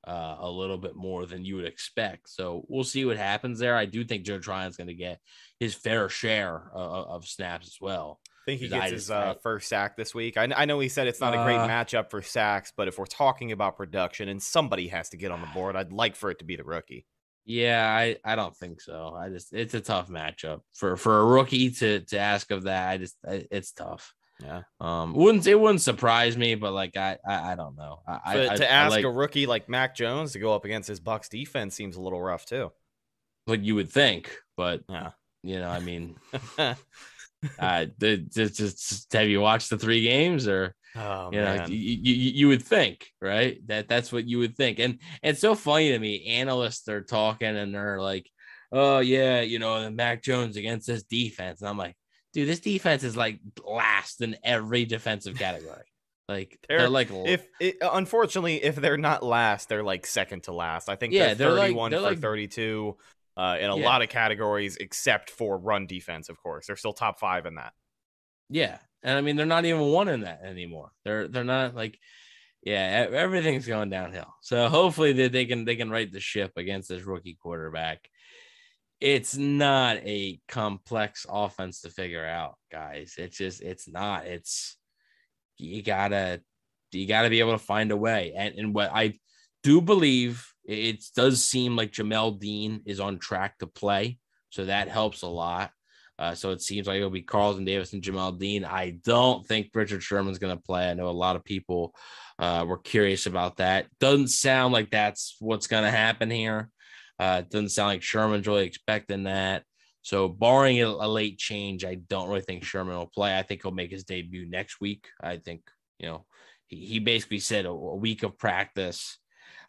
uh, a little bit more than you would expect. So we'll see what happens there. I do think Joe Tryon's going to get his fair share uh, of snaps as well. I think he gets his uh, first sack this week. I, I, know he said it's not a great uh, matchup for sacks, but if we're talking about production and somebody has to get on the board, I'd like for it to be the rookie. Yeah, I, I don't think so. I just it's a tough matchup for for a rookie to to ask of that. I just it's tough. Yeah. Um, wouldn't it wouldn't surprise me, but like I I, I don't know. I, I to ask like, a rookie like Mac Jones to go up against his Bucs defense seems a little rough too. Like you would think, but yeah, you know, I mean, uh, just, just have you watched the three games or? Oh, you know, you, you, you would think, right? That that's what you would think. And, and it's so funny to me. Analysts are talking and they're like, oh, yeah, you know, Mac Jones against this defense. And I'm like, dude, this defense is like last in every defensive category. Like they're, they're like if it, unfortunately if they're not last, they're like second to last. I think yeah, they're, they're 31 like, they're for like, 32 uh, in a yeah. lot of categories except for run defense, of course. They're still top 5 in that. Yeah. And I mean they're not even one in that anymore. They're they're not like yeah, everything's going downhill. So hopefully that they can they can right the ship against this rookie quarterback it's not a complex offense to figure out, guys. It's just it's not. It's you gotta you gotta be able to find a way. And and what I do believe it does seem like Jamel Dean is on track to play, so that helps a lot. Uh, so it seems like it'll be Carlton Davis and Jamel Dean. I don't think Richard Sherman's going to play. I know a lot of people uh, were curious about that. Doesn't sound like that's what's going to happen here. Uh, it doesn't sound like Sherman's really expecting that. So, barring a, a, late change, I don't really think Sherman will play. I think he'll make his debut next week. I think, you know, he, he basically said a, a week of practice.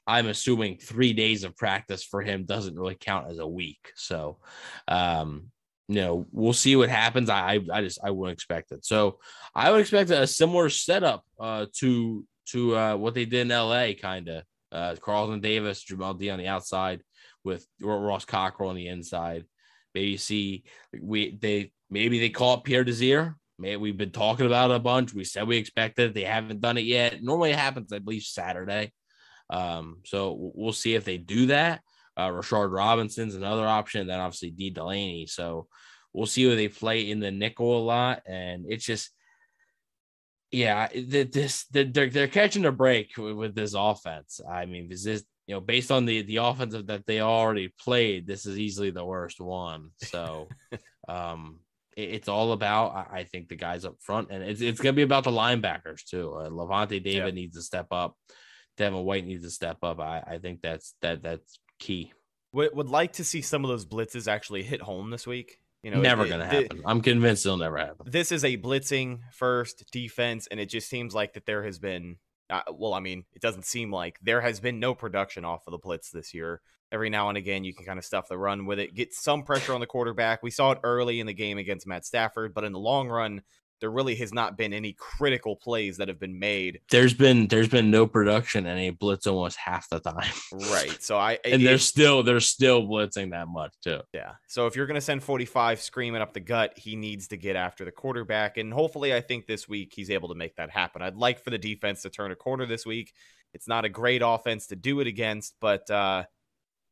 I'm assuming three days of practice for him doesn't really count as a week. So, um, you know, we'll see what happens. I, I just I wouldn't expect it. So I would expect a similar setup uh, to to uh, what they did in LA, kind of. Uh, Carlton Davis, Jamel Dean the outside, with Ross Cockrell on the inside. Maybe see we they maybe they call it Pierre Desir. Maybe we've been talking about a bunch. We said we expected. They haven't done it yet. Normally it happens, I believe, Saturday. Um, so we'll see if they do that. Uh, Rashard Robinson's another option. Then obviously Dee Delaney. So we'll see where they play in the nickel a lot. And it's just Yeah, this they're they're catching a break with this offense. I mean, is this you know based on the the offensive that they already played, this is easily the worst one. So, um, it's all about I think the guys up front, and it's it's gonna be about the linebackers too. Uh, Lavonte David yep. needs to step up. Devin White needs to step up. I, I think that's that that's key. Would, would like to see some of those blitzes actually hit home this week. You know, never it, gonna it, happen. It, I'm convinced it'll never happen. This is a blitzing first defense, and it just seems like that there has been. Uh, well, I mean, it doesn't seem like there has been no production off of the blitz this year. Every now and again, you can kind of stuff the run with it, get some pressure on the quarterback. We saw it early in the game against Matt Stafford, but in the long run, there really has not been any critical plays that have been made. There's been there's been no production and a blitz almost half the time. right. So I and it, they're still they're still blitzing that much too. Yeah. So if you're gonna send 45 screaming up the gut, he needs to get after the quarterback. And hopefully I think this week he's able to make that happen. I'd like for the defense to turn a corner this week. It's not a great offense to do it against, but uh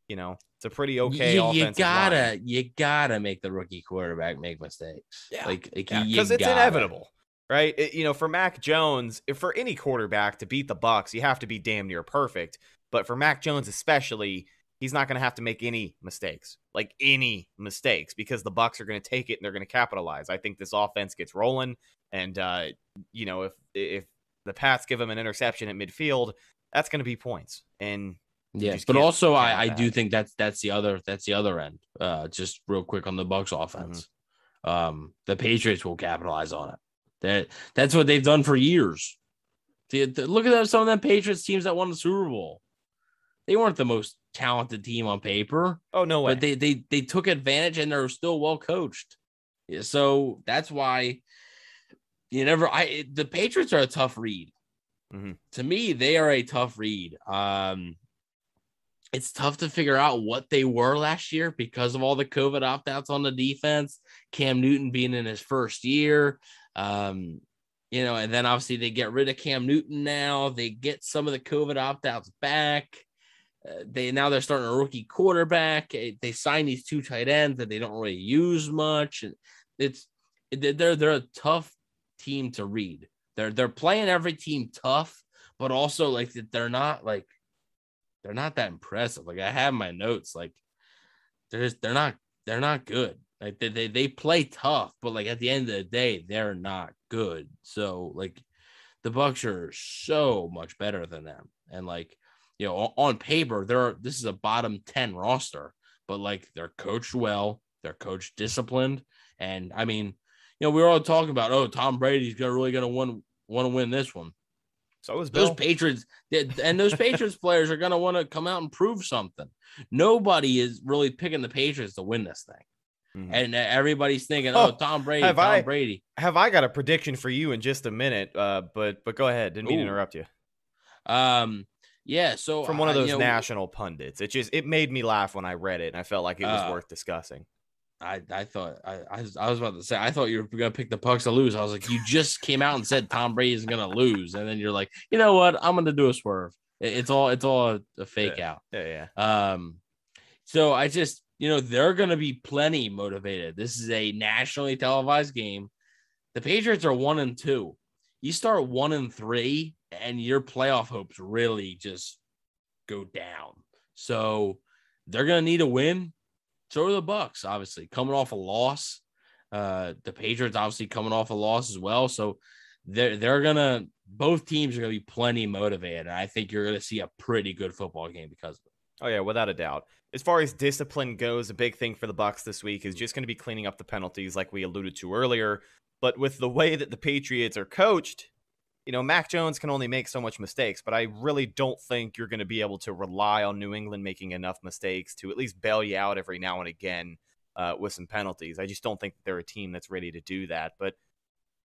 you know, it's a pretty okay you, you gotta line. you gotta make the rookie quarterback make mistakes. Yeah, like because yeah, it's inevitable, right? It, you know, for Mac Jones, if for any quarterback to beat the Bucs, you have to be damn near perfect. But for Mac Jones especially, he's not going to have to make any mistakes, like any mistakes, because the Bucs are going to take it and they're going to capitalize. I think this offense gets rolling, and uh, you know, if if the Pats give him an interception at midfield, that's going to be points, and yeah, but also I, I do think that's that's the other that's the other end. Uh, just real quick on the Bucs offense, mm-hmm. um, the Patriots will capitalize on it. That that's what they've done for years. The, the, look at some of them Patriots teams that won the Super Bowl. They weren't the most talented team on paper. Oh no way! But they they they took advantage and they're still well coached. Yeah, so that's why you never. I the Patriots are a tough read. Mm-hmm. To me, they are a tough read. Um, it's tough to figure out what they were last year because of all the COVID opt outs on the defense. Cam Newton being in his first year. Um, you know, and then obviously they get rid of Cam Newton now. They get some of the COVID opt outs back. Uh, they now they're starting a rookie quarterback. Eh, they sign these two tight ends that they don't really use much. And it's they're they're a tough team to read. They're they're playing every team tough, but also like they're not like they're not that impressive. Like I have my notes, like they're they're not they're not good. Like they, they they play tough, but like at the end of the day, they're not good. So like the Bucs are so much better than them. And like, you know, on paper, they're this is a bottom 10 roster, but like they're coached well, they're coached disciplined. And I mean, you know, we were all talking about, oh, Tom Brady's gonna really gonna win want to win this one. So is Bill. Those Patriots and those Patriots players are going to want to come out and prove something. Nobody is really picking the Patriots to win this thing. Mm-hmm. And everybody's thinking, "Oh, Tom Brady, have Tom I, Brady." Have I got a prediction for you in just a minute? Uh, but but go ahead. Didn't mean to interrupt you. Um, yeah. So from one of those uh, you know, national pundits, it just it made me laugh when I read it, and I felt like it was uh, worth discussing. I, I thought I, I was, I was about to say I thought you were gonna pick the Bucs to lose. I was like, you just came out and said Tom Brady is gonna lose, and then you're like, you know what? I'm gonna do a swerve. It's all it's all a, a fake yeah. out. Yeah, yeah. Um, so I just you know they're gonna be plenty motivated. This is a nationally televised game. The Patriots are one and two. You start one and three, and your playoff hopes really just go down. So they're gonna need a win so are the Bucs, obviously coming off a loss. Uh, the Patriots obviously coming off a loss as well. So they're they're gonna both teams are gonna be plenty motivated. And I think you're gonna see a pretty good football game because of it. Oh yeah, without a doubt. As far as discipline goes, a big thing for the Bucs this week is just going to be cleaning up the penalties, like we alluded to earlier. But with the way that the Patriots are coached, you know, Mac Jones can only make so much mistakes, but I really don't think you're going to be able to rely on New England making enough mistakes to at least bail you out every now and again uh, with some penalties. I just don't think they're a team that's ready to do that. But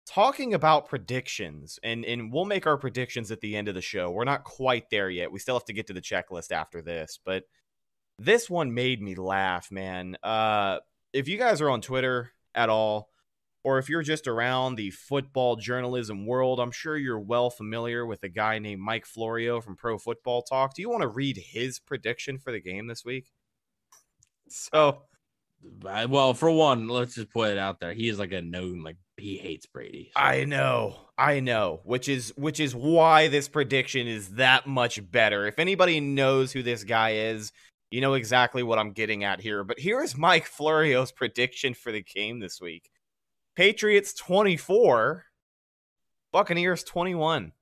talking about predictions, and, and we'll make our predictions at the end of the show. We're not quite there yet. We still have to get to the checklist after this, but this one made me laugh, man. Uh, if you guys are on Twitter at all, or if you're just around the football journalism world, I'm sure you're well familiar with a guy named Mike Florio from Pro Football Talk. Do you want to read his prediction for the game this week? So, well, for one, let's just put it out there. He is like a known, like, he hates Brady. So. I know. I know, which is which is why this prediction is that much better. If anybody knows who this guy is, you know exactly what I'm getting at here. But here is Mike Florio's prediction for the game this week. Patriots 24, Buccaneers 21.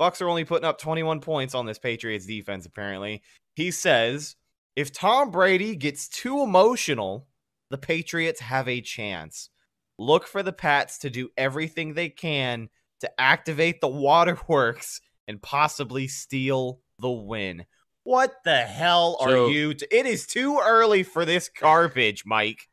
Bucs are only putting up 21 points on this Patriots defense apparently. He says, if Tom Brady gets too emotional, the Patriots have a chance. Look for the Pats to do everything they can to activate the waterworks and possibly steal the win. What the hell are So- you? T- it is too early for this garbage, Mike.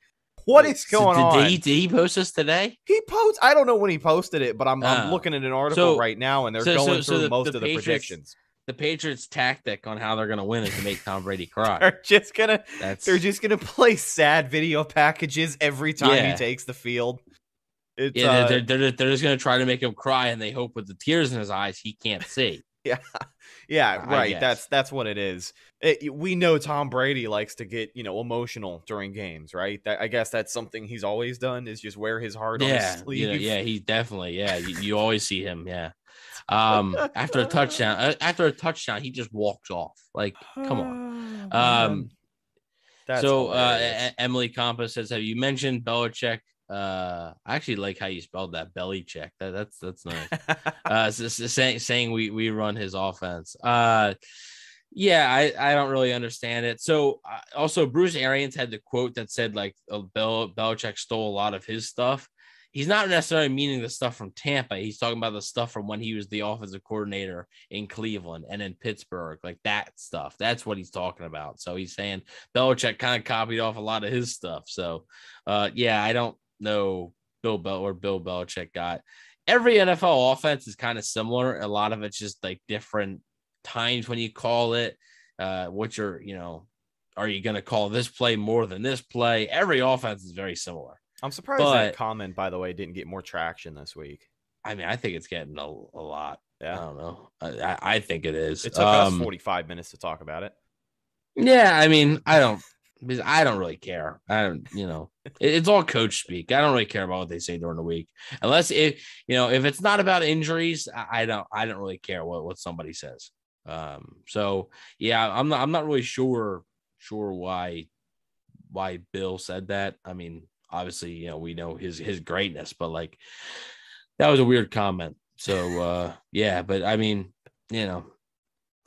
What is So going did, on? Did he, did he post this today? He posts. I don't know when he posted it, but I'm, I'm Oh. looking at an article So- right now, and they're so- so- going so through the- most the of the Patriots- predictions. The Patriots' tactic on how they're going to win is to make Tom Brady cry. They're just gonna That's they're just gonna play sad video packages every time Yeah. he takes the field. It's yeah, uh, they're, they're, they're just going to try to make him cry, and they hope with the tears in his eyes he can't see. yeah, yeah, right. That's that's what it is. It, we know Tom Brady likes to get you know emotional during games, right? That, I guess that's something he's always done is just wear his heart on his yeah, sleeve. know, yeah, he definitely, yeah, you, you always see him, yeah. Um, after a touchdown, uh, after a touchdown, he just walks off. Like, come on. Oh, Um. That's so uh. Emily Compa says, "Have you mentioned Belichick?" Uh, I actually like how you spelled that belly check. That that's that's nice. uh, saying saying we we run his offense. Uh, yeah, I I don't really understand it. So uh, also Bruce Arians had the quote that said like uh, Bel Belichick stole a lot of his stuff. He's not necessarily meaning the stuff from Tampa. He's talking about the stuff from when he was the offensive coordinator in Cleveland and in Pittsburgh, like that stuff. That's what he's talking about. So he's saying Belichick kind of copied off a lot of his stuff. So, uh, yeah, I don't know Bill Bel or Bill Belichick got every NFL offense is kind of similar. A lot of it's just like different times when you call it. Uh, what you're, you know, are you going to call this play more than this play? Every offense is very similar. I'm surprised that comment, by the way, didn't get more traction this week. I mean, I think it's getting a, a lot. Yeah. I don't know. I, I, I think it is. it took Um, us 45 minutes to talk about it. Yeah, I mean, I don't because I don't really care. I don't, you know, it- it's all coach speak. I don't really care about what they say during the week, unless if you know if it's not about injuries. I, I don't. I don't really care what what somebody says. Um. So yeah, I'm not. I'm not really sure sure why why Bill said that. I mean, obviously, you know, we know his his greatness, but like that was a weird comment. So uh yeah, but I mean, you know,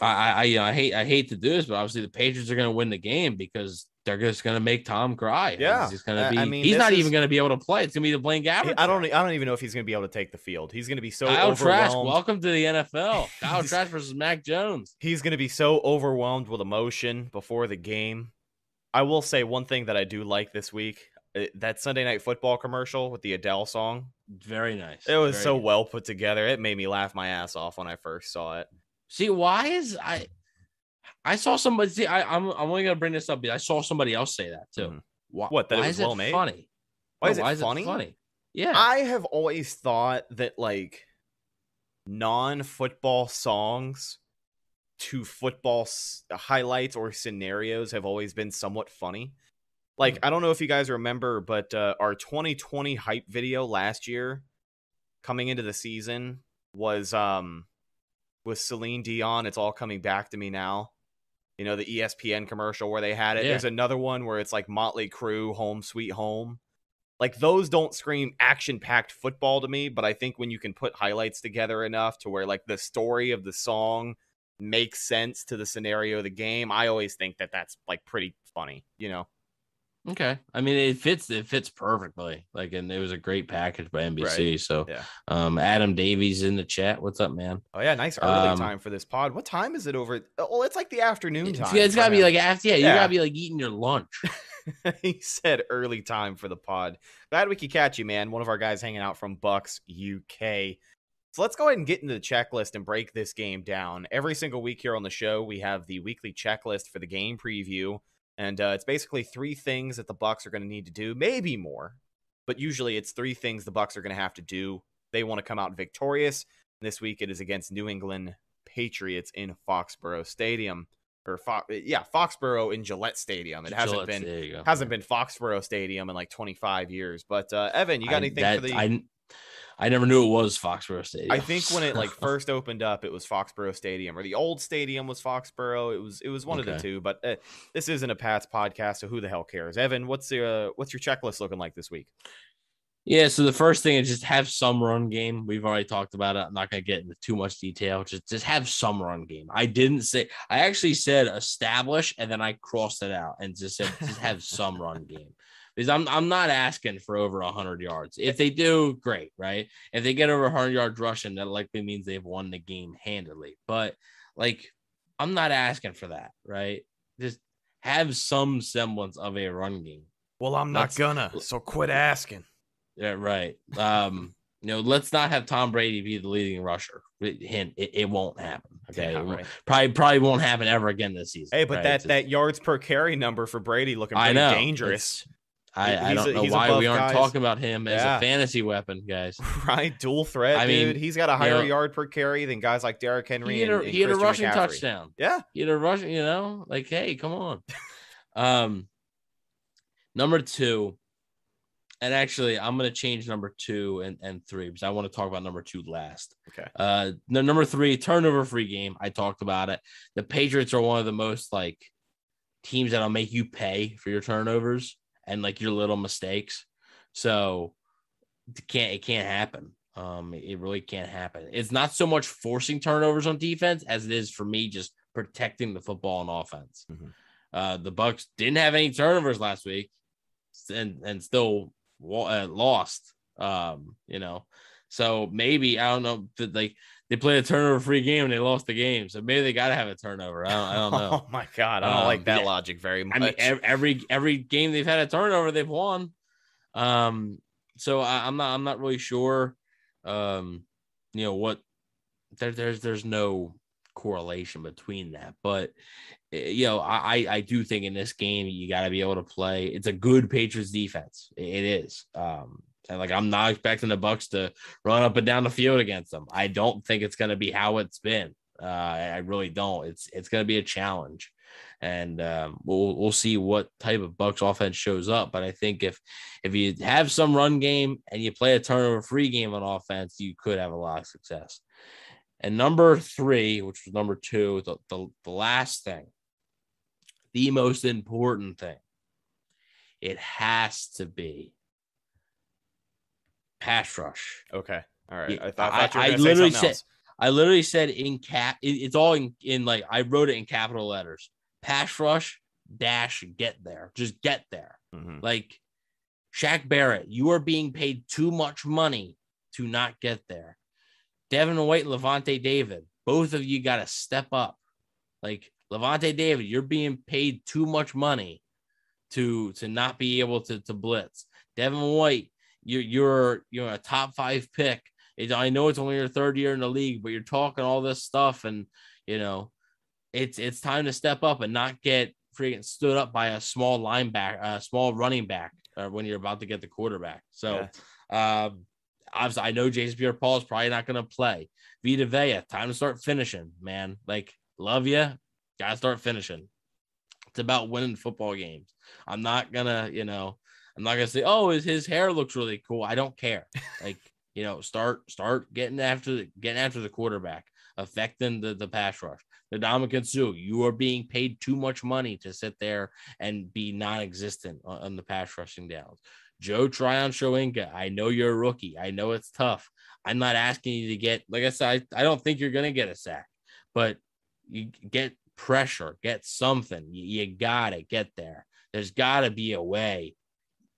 I I, I, you know, I hate I hate to do this, but obviously the Patriots are going to win the game because they're just going to make Tom cry. Yeah. he's to be. I mean, he's not is- even going to be able to play. It's going to be the Blaine Gabbert. I don't. I don't even know if he's going to be able to take the field. He's going to be so Kyle Trask, welcome to the NFL. Kyle Trask versus Mac Jones. He's going to be so overwhelmed with emotion before the game. I will say one thing that I do like this week: uh, that Sunday Night Football commercial with the Adele song. Very nice. It was Very so nice. well put together. It made me laugh my ass off when I first saw it. See, why is I? I saw somebody. See, I, I'm I'm only going to bring this up. because I saw somebody else say that too. Mhm. Why, What, that it why is well it made? funny? Why No, is it funny? funny? Yeah. I have always thought that like non-football songs to football s- highlights or scenarios have always been somewhat funny. Like I don't know if you guys remember, but uh, our 2020 hype video last year, coming into the season, was um with Celine Dion. It's all coming back to me now. You know the ESPN commercial where they had it. Yeah. There's another one where it's like Motley Crue, Home Sweet Home. Like those don't scream action-packed football to me, but I think when you can put highlights together enough to where like the story of the song makes sense to the scenario of the game, I always think that that's like pretty funny, you know. Okay. I mean, it fits. It fits perfectly. Like, and it was a great package by NBC. So, Yeah. um, Adam Davies in the chat. What's up, man? Oh yeah, nice early Um, time for this pod. What time is it over? Oh, it's like the afternoon time. it's gotta be like after. Yeah, you gotta be like eating your lunch. he said early time for the pod. Glad we could catch you, man. One of our guys hanging out from Bucs UK. So let's go ahead and get into the checklist and break this game down. Every single week here on the show, we have the weekly checklist for the game preview, and uh, it's basically three things that the Bucs are going to need to do, maybe more, but usually it's three things the Bucs are going to have to do. They want to come out victorious. This week it is against New England Patriots in Foxborough Stadium, or Fo- yeah, Foxborough in Gillette Stadium. It hasn't Gillette's- been hasn't been Foxborough Stadium in like 25 years. But uh, Evan, you got I- anything that- for the? I I never knew it was Foxborough Stadium. I think when it like first opened up, it was Foxborough Stadium, or the old stadium was Foxborough. It was it was one of the two. But uh, this isn't a Pats podcast, so who the hell cares? Evan, what's the uh, what's your checklist looking like this week? Yeah, so the first thing is just have some run game. We've already talked about it. I'm not going to get into too much detail. Just just have some run game. I didn't say I actually said establish and then I crossed it out and just said just have some run game. Because I'm I'm not asking for over 100 yards. If they do, great, right? If they get over 100 yards rushing, that likely means they've won the game handily. But like I'm not asking for that, right? Just have some semblance of a run game. Well, I'm not gonna. So quit asking. Yeah, right. Um, you know, let's not have Tom Brady be the leading rusher. Hint, it, it won't happen. Okay, Yeah, right. probably probably won't happen ever again this season. Hey, but right? that It's- that yards per carry number for Brady looking I pretty know dangerous, I, I don't know why we aren't guys. talking about him as Yeah. a fantasy weapon, guys. right? Dual threat, I mean, dude. He's got a higher know, yard per carry than guys like Derrick Henry He had a, and he had a rushing McCaffrey. touchdown. Yeah, He had a rushing, you know, like hey, come on. um, number two, and actually, I'm gonna change number two and and three because I want to talk about number two last. Okay. Uh, no, number three, turnover free game. I talked about it. The Patriots are one of the most like teams that'll make you pay for your turnovers and like your little mistakes. So it can't it can't happen. Um, it really can't happen. It's not so much forcing turnovers on defense as it is for me just protecting the football on offense. Mhm. Uh, the Bucs didn't have any turnovers last week, and and still uh, lost. Um, you know, so maybe I don't know that like they played a turnover free game and they lost the game, so maybe they got to have a turnover. I don't, I don't know. Oh my god, I don't Um, like that yeah. logic very much. I mean, every every game they've had a turnover, they've won. Um, so I, I'm not I'm not really sure. Um, you know what? There, there's there's no correlation between that, but eh, you know I I- do think in this game you got to be able to play. It's a good Patriots defense. It- it is. Um, and like I'm not expecting the Bucs to run up and down the field against them. I don't think it's going to be how it's been. Uh, I really don't. It's it's going to be a challenge and um, we'll we'll see what type of Bucs offense shows up. But I think if if you have some run game and you play a turnover free game on offense, you could have a lot of success. And number three, which was number two, the, the, the last thing, the most important thing, it has to be pass rush. okay, all right. Yeah, I, thought, I thought you were I- I literally said- else. I literally said in cap, it- it's all in, in like I wrote it in capital letters. Pass rush dash get there, just get there. Mhm. Like Shaq Barrett, you are being paid too much money to not get there. Devin White, Lavonte David, both of you got to step up. Like Lavonte David, you're being paid too much money to to not be able to to blitz. Devin White, you're you're you're a top five pick. It, I know it's only your third year in the league, but you're talking all this stuff, and you know it's it's time to step up and not get freaking stood up by a small linebacker, a small running back, uh, when you're about to get the quarterback. So, um, obviously, I know Jason Pierre-Paul is probably not going to play. Vita Vea, time to start finishing, man. Like, love you, gotta start finishing. It's about winning football games. I'm not gonna, you know, I'm not gonna say, oh, his, his hair looks really cool. I don't care. Like, you know, start start getting after the getting after the quarterback, affecting the the pass rush. The Ndamukong Suh, you are being paid too much money to sit there and be non-existent on, on the pass rushing downs. Joe Tryon-Shoyinka, I know you're a rookie. I know it's tough. I'm not asking you to get, like I said, I, I don't think you're gonna get a sack, but you get pressure, get something. You, you gotta get there. There's gotta be a way.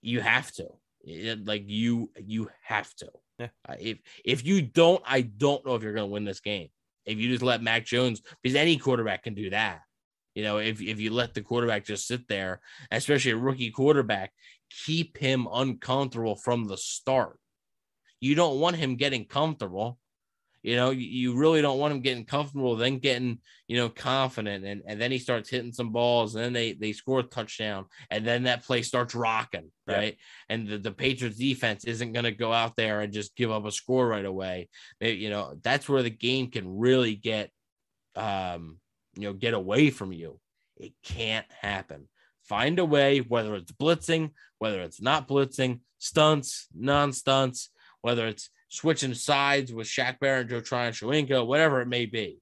You have to. It- like you, you have to. Yeah. Uh, if if you don't, I don't know if you're gonna win this game. If you just let Mac Jones, because any quarterback can do that. You know, if if you let the quarterback just sit there, especially a rookie quarterback, keep him uncomfortable from the start. You don't want him getting comfortable. You know, you- really don't want him getting comfortable, then getting, you know, confident. And, and then he starts hitting some balls, and then they they score a touchdown, and then that play starts rocking, Yeah. right? And the, the Patriots defense isn't going to go out there and just give up a score right away. They- you know, that's where the game can really get um, you know, get away from you. It can't happen. Find a way, whether it's blitzing, whether it's not blitzing, stunts, non-stunts, whether it's switching sides with Shaq Barrett, Joe Tryon-Shoyinka, whatever it may be.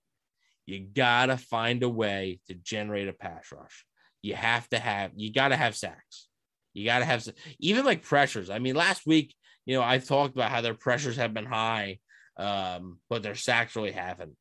You gotta find a way to generate a pass rush. You have to have, you gotta have sacks. You gotta have even like pressures. I mean, last week, you know, I talked about how their pressures have been high, um, but their sacks really haven't.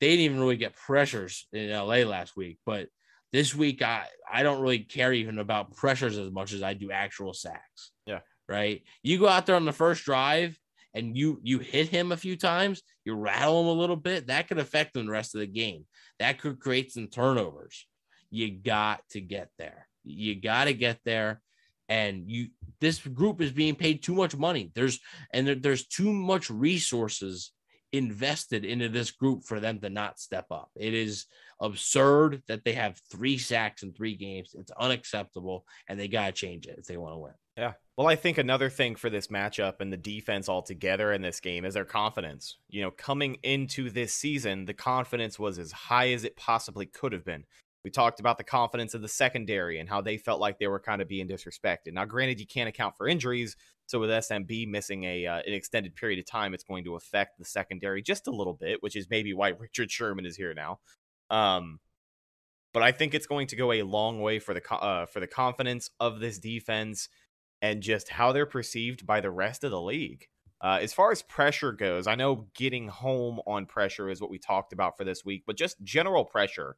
They didn't even really get pressures in LA last week, but this week I I don't really care even about pressures as much as I do actual sacks. Yeah. Right. You go out there on the first drive and you you hit him a few times, you rattle him a little bit, that could affect him the rest of the game. That could create some turnovers. You got to get there. You got to get there. And you this group is being paid too much money. There's and there, there's too much resources invested into this group for them to not step up. It is absurd that they have three sacks in three games. It's unacceptable, and they got to change it if they want to win. Yeah. Well, I think another thing for this matchup and the defense altogether in this game is their confidence. You know, coming into this season, the confidence was as high as it possibly could have been. We talked about the confidence of the secondary and how they felt like they were kind of being disrespected. Now, granted, you can't account for injuries, so with SMB missing a uh, an extended period of time, it's going to affect the secondary just a little bit, which is maybe why Richard Sherman is here now. Um, but I think it's going to go a long way for the uh, for the confidence of this defense and just how they're perceived by the rest of the league. Uh, as far as pressure goes, I know getting home on pressure is what we talked about for this week, but just general pressure.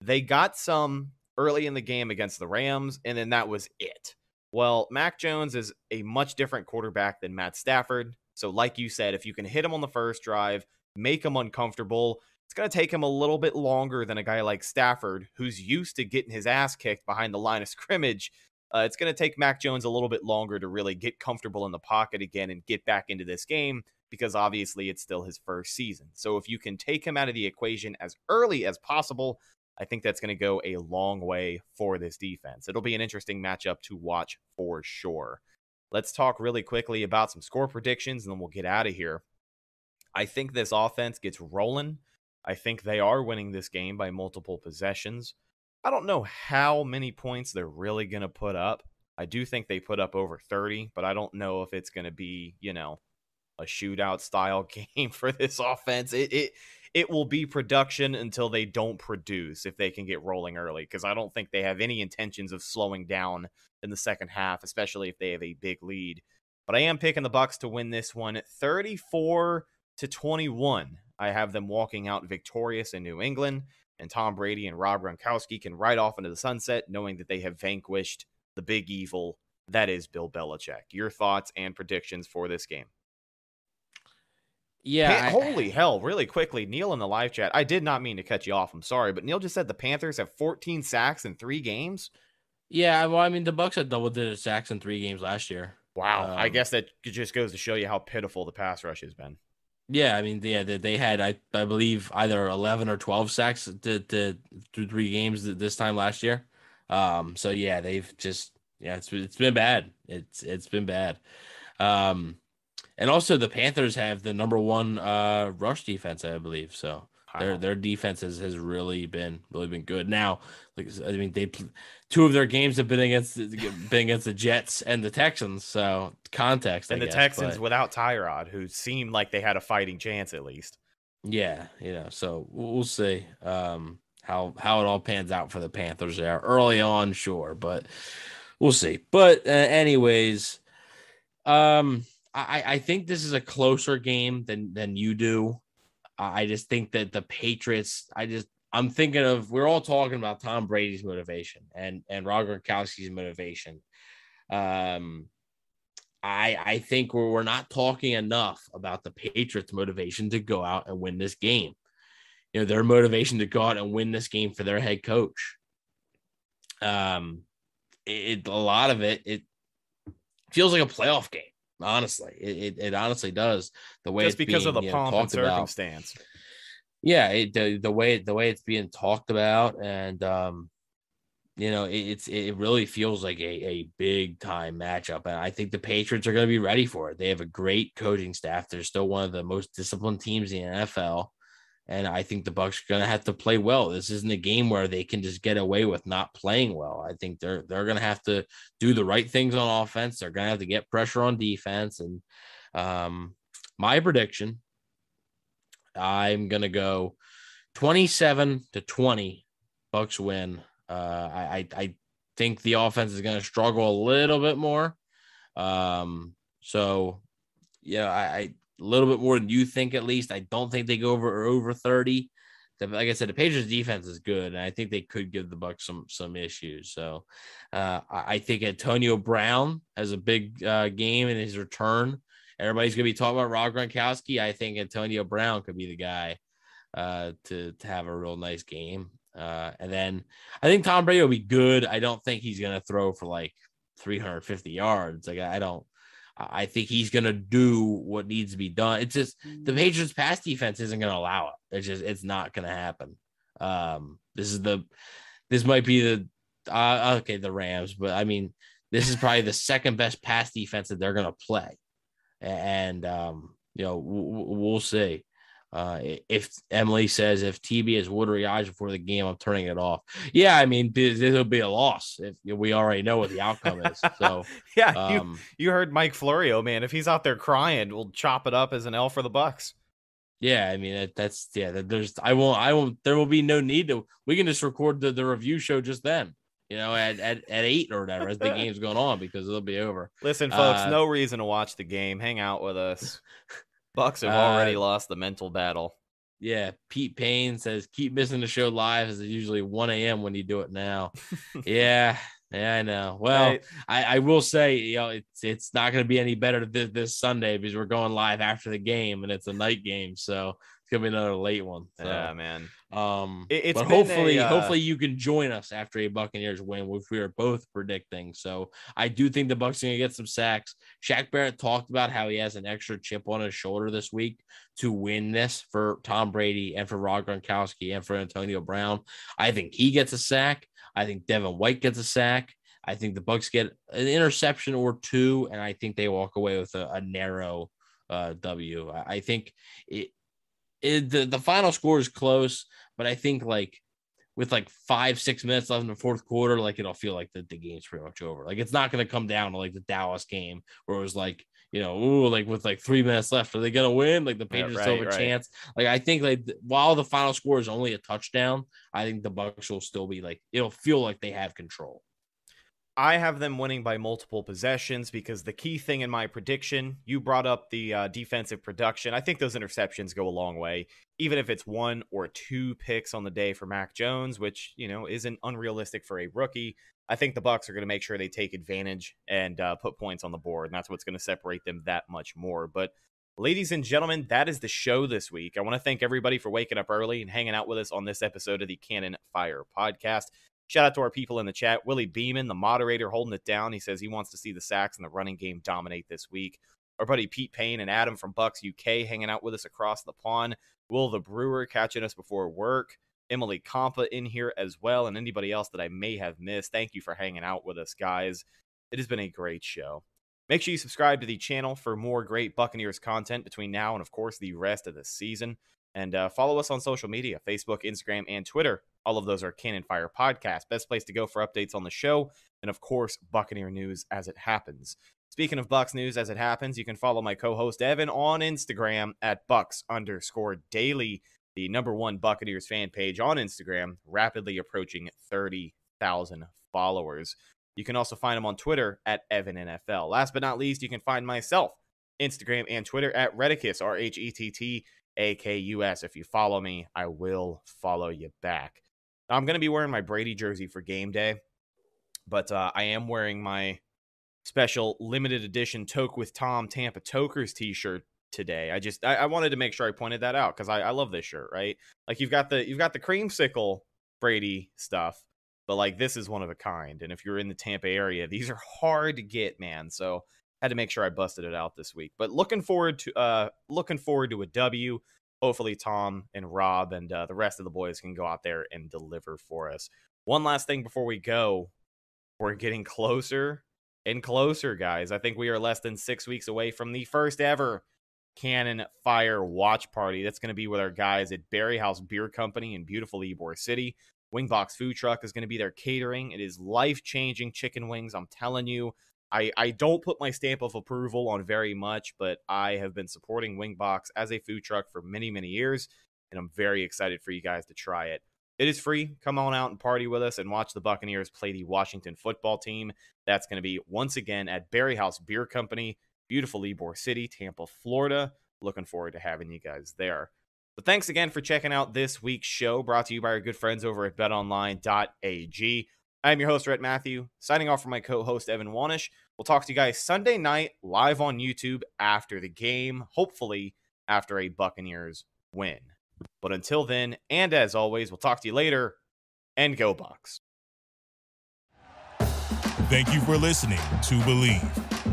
They got some early in the game against the Rams, and then that was it. Well, Mac Jones is a much different quarterback than Matt Stafford. So, like you said, if you can hit him on the first drive, make him uncomfortable, it's going to take him a little bit longer than a guy like Stafford, who's used to getting his ass kicked behind the line of scrimmage. Uh, it's going to take Mac Jones a little bit longer to really get comfortable in the pocket again and get back into this game because obviously it's still his first season. So if you can take him out of the equation as early as possible, I think that's going to go a long way for this defense. It'll be an interesting matchup to watch for sure. Let's talk really quickly about some score predictions and then we'll get out of here. I think this offense gets rolling. I think they are winning this game by multiple possessions. I don't know how many points they're really going to put up. I do think they put up over 30, but I don't know if it's going to be, you know, a shootout style game for this offense. It it it will be production until they don't produce if they can get rolling early because I don't think they have any intentions of slowing down in the second half, especially if they have a big lead. But I am picking the Bucs to win this one 34 to 21. I have them walking out victorious in New England, and Tom Brady and Rob Gronkowski can ride off into the sunset knowing that they have vanquished the big evil that is Bill Belichick. Your thoughts and predictions for this game? Yeah. I, holy hell, really quickly, Neil in the live chat. I did not mean to cut you off. I'm sorry, but Neil just said the Panthers have 14 sacks in three games. Yeah, well, I mean, the Bucs had double digit sacks in three games last year. Wow. Um, I guess that just goes to show you how pitiful the pass rush has been. Yeah, I mean, yeah, they, they had I I believe either eleven or twelve sacks to, to through three games this time last year. Um, so yeah, they've just yeah, it's it's been bad. It's it's been bad. Um, and also the Panthers have the number one uh rush defense, I believe. So their their defense has, has really been really been good. Now, like I mean, they two of their games have been against been against the Jets and the Texans. So context and I the guess, Texans but, without Tyrod, who seemed like they had a fighting chance at least. Yeah, you know. So we'll see um, how how it all pans out for the Panthers there early on, sure, but we'll see. But uh, anyways, um, I I think this is a closer game than than you do. I just think that the Patriots, I just I'm thinking of we're all talking about Tom Brady's motivation and and Rob Gronkowski's motivation. Um, I I think we're we're not talking enough about the Patriots' motivation to go out and win this game. You know their motivation to go out and win this game for their head coach. Um, it, a lot of it it feels like a playoff game. Honestly, it, it, it honestly does. The way it's just because being, of the pomp know, and circumstance. About. Yeah, it, the the way the way it's being talked about, and um, you know, it, it's it really feels like a a big time matchup, and I think the Patriots are going to be ready for it. They have a great coaching staff. They're still one of the most disciplined teams in the NFL. And I think the Bucs are going to have to play well. This isn't a game where they can just get away with not playing well. I think they're they're going to have to do the right things on offense. They're going to have to get pressure on defense, and Um, my prediction, I'm gonna go 27 to 20. Bucks win. Uh, I, I I think the offense is gonna struggle a little bit more. Um, so yeah, I, I a little bit more than you think at least. I don't think they go over over 30. Like I said, the Patriots defense is good, and I think they could give the Bucs some some issues. So uh, I think Antonio Brown has a big uh, game in his return. Everybody's gonna be talking about Rob Gronkowski. I think Antonio Brown could be the guy uh, to to have a real nice game. Uh, and then I think Tom Brady will be good. I don't think he's gonna throw for like 350 yards. Like I don't. I think he's going to do what needs to be done. It's just the mm. Patriots pass defense isn't going to allow it. It's just, it's not going to happen. Um, this is the, this might be the, uh, okay, the Rams, but I mean, this is probably the second best pass defense that they're going to play. And, um, you know, we'll see. Uh, if Emily says if TB has watery eyes before the game, I'm turning it off. Yeah, I mean this will be a loss if we already know what the outcome is. So yeah, um, you, you heard Mike Florio, man. If he's out there crying, we'll chop it up as an L for the Bucs. Yeah, I mean that, that's yeah. There's I won't I won't. There will be no need to. We can just record the, the review show just then. You know, at, at, at eight or whatever as the game's going on because it'll be over. Listen, folks, uh, no reason to watch the game. Hang out with us. Bucs have already uh, lost the mental battle. Yeah, Pete Payne says keep missing the show live as it's usually 1 a.m. when you do it now. yeah, yeah, I know. Well, right. I, I will say, you know, it's it's not going to be any better this, this Sunday because we're going live after the game and it's a night game, so it's gonna be another late one. So, yeah, man. Um, it, but hopefully, a, uh... hopefully you can join us after a Buccaneers win, which we are both predicting. So I do think the Bucs are gonna get some sacks. Shaq Barrett talked about how he has an extra chip on his shoulder this week to win this for Tom Brady and for Rob Gronkowski and for Antonio Brown. I think he gets a sack. I think Devin White gets a sack. I think the Bucs get an interception or two, and I think they walk away with a, a narrow uh, W. I think it, it, the the final score is close, but I think like with like five six minutes left in the fourth quarter, like it'll feel like the, the game's pretty much over. Like it's not going to come down to like the Dallas game where it was like you know, ooh, like with like three minutes left, are they gonna win? Like the Patriots yeah, right, have a right. chance. Like I think like while the final score is only a touchdown, I think the Bucs will still be like it'll feel like they have control. I have them winning by multiple possessions because the key thing in my prediction, you brought up the uh, defensive production. I think those interceptions go a long way, even if it's one or two picks on the day for Mac Jones, which you know isn't unrealistic for a rookie. I think the Bucs are going to make sure they take advantage and uh, put points on the board, and that's what's going to separate them that much more. But ladies and gentlemen, that is the show this week. I want to thank everybody for waking up early and hanging out with us on this episode of the Cannon Fire Podcast. Shout out to our people in the chat. Willie Beeman, the moderator, holding it down. He says he wants to see the sacks and the running game dominate this week. Our buddy Pete Payne and Adam from Bucs UK hanging out with us across the pond. Will the Brewer catching us before work. Emily Compa in here as well, and anybody else that I may have missed. Thank you for hanging out with us, guys. It has been a great show. Make sure you subscribe to the channel for more great Buccaneers content between now and, of course, the rest of the season. And uh, follow us on social media Facebook, Instagram, and Twitter. All of those are Cannon Fire Podcast. Best place to go for updates on the show. And of course, Buccaneer news as it happens. Speaking of Bucs news as it happens, you can follow my co host Evan on Instagram at Bucs underscore daily, the number one Buccaneers fan page on Instagram, rapidly approaching 30,000 followers. You can also find him on Twitter at Evan NFL. Last but not least, you can find myself Instagram and Twitter at Rhettacus, R H E T T AKUS. If you follow me, I will follow you back. I'm going to be wearing my Brady jersey for game day, but uh, I am wearing my special limited edition Toke with Tom Tampa Tokers t shirt today. I just I, I, wanted to make sure I pointed that out because I, I love this shirt, right? Like you've got the you've got the creamsicle Brady stuff, but like this is one of a kind. And if you're in the Tampa area, these are hard to get, man. So had to make sure I busted it out this week. But looking forward to uh looking forward to a W. Hopefully Tom and Rob and uh, the rest of the boys can go out there and deliver for us. One last thing before we go, we're getting closer and closer, guys. I think we are less than six weeks away from the first ever Cannon Fire Watch Party. That's going to be with our guys at Berry House Beer Company in beautiful Ybor City. Wingbox Food Truck is going to be there catering. It is life changing chicken wings. I'm telling you, I, I don't put my stamp of approval on very much, but I have been supporting Wingbox as a food truck for many, many years, and I'm very excited for you guys to try it. It is free. Come on out and party with us and watch the Buccaneers play the Washington football team. That's going to be once again at Berry House Beer Company, beautiful Ybor City, Tampa, Florida. Looking forward to having you guys there. But thanks again for checking out this week's show brought to you by our good friends over at betonline.ag. I'm your host, Rhett Matthew, signing off from my co host, Evan Wanish. We'll talk to you guys Sunday night live on YouTube after the game, hopefully after a Buccaneers win. But until then, and as always, we'll talk to you later and go Bucs. Thank you for listening to Bleav.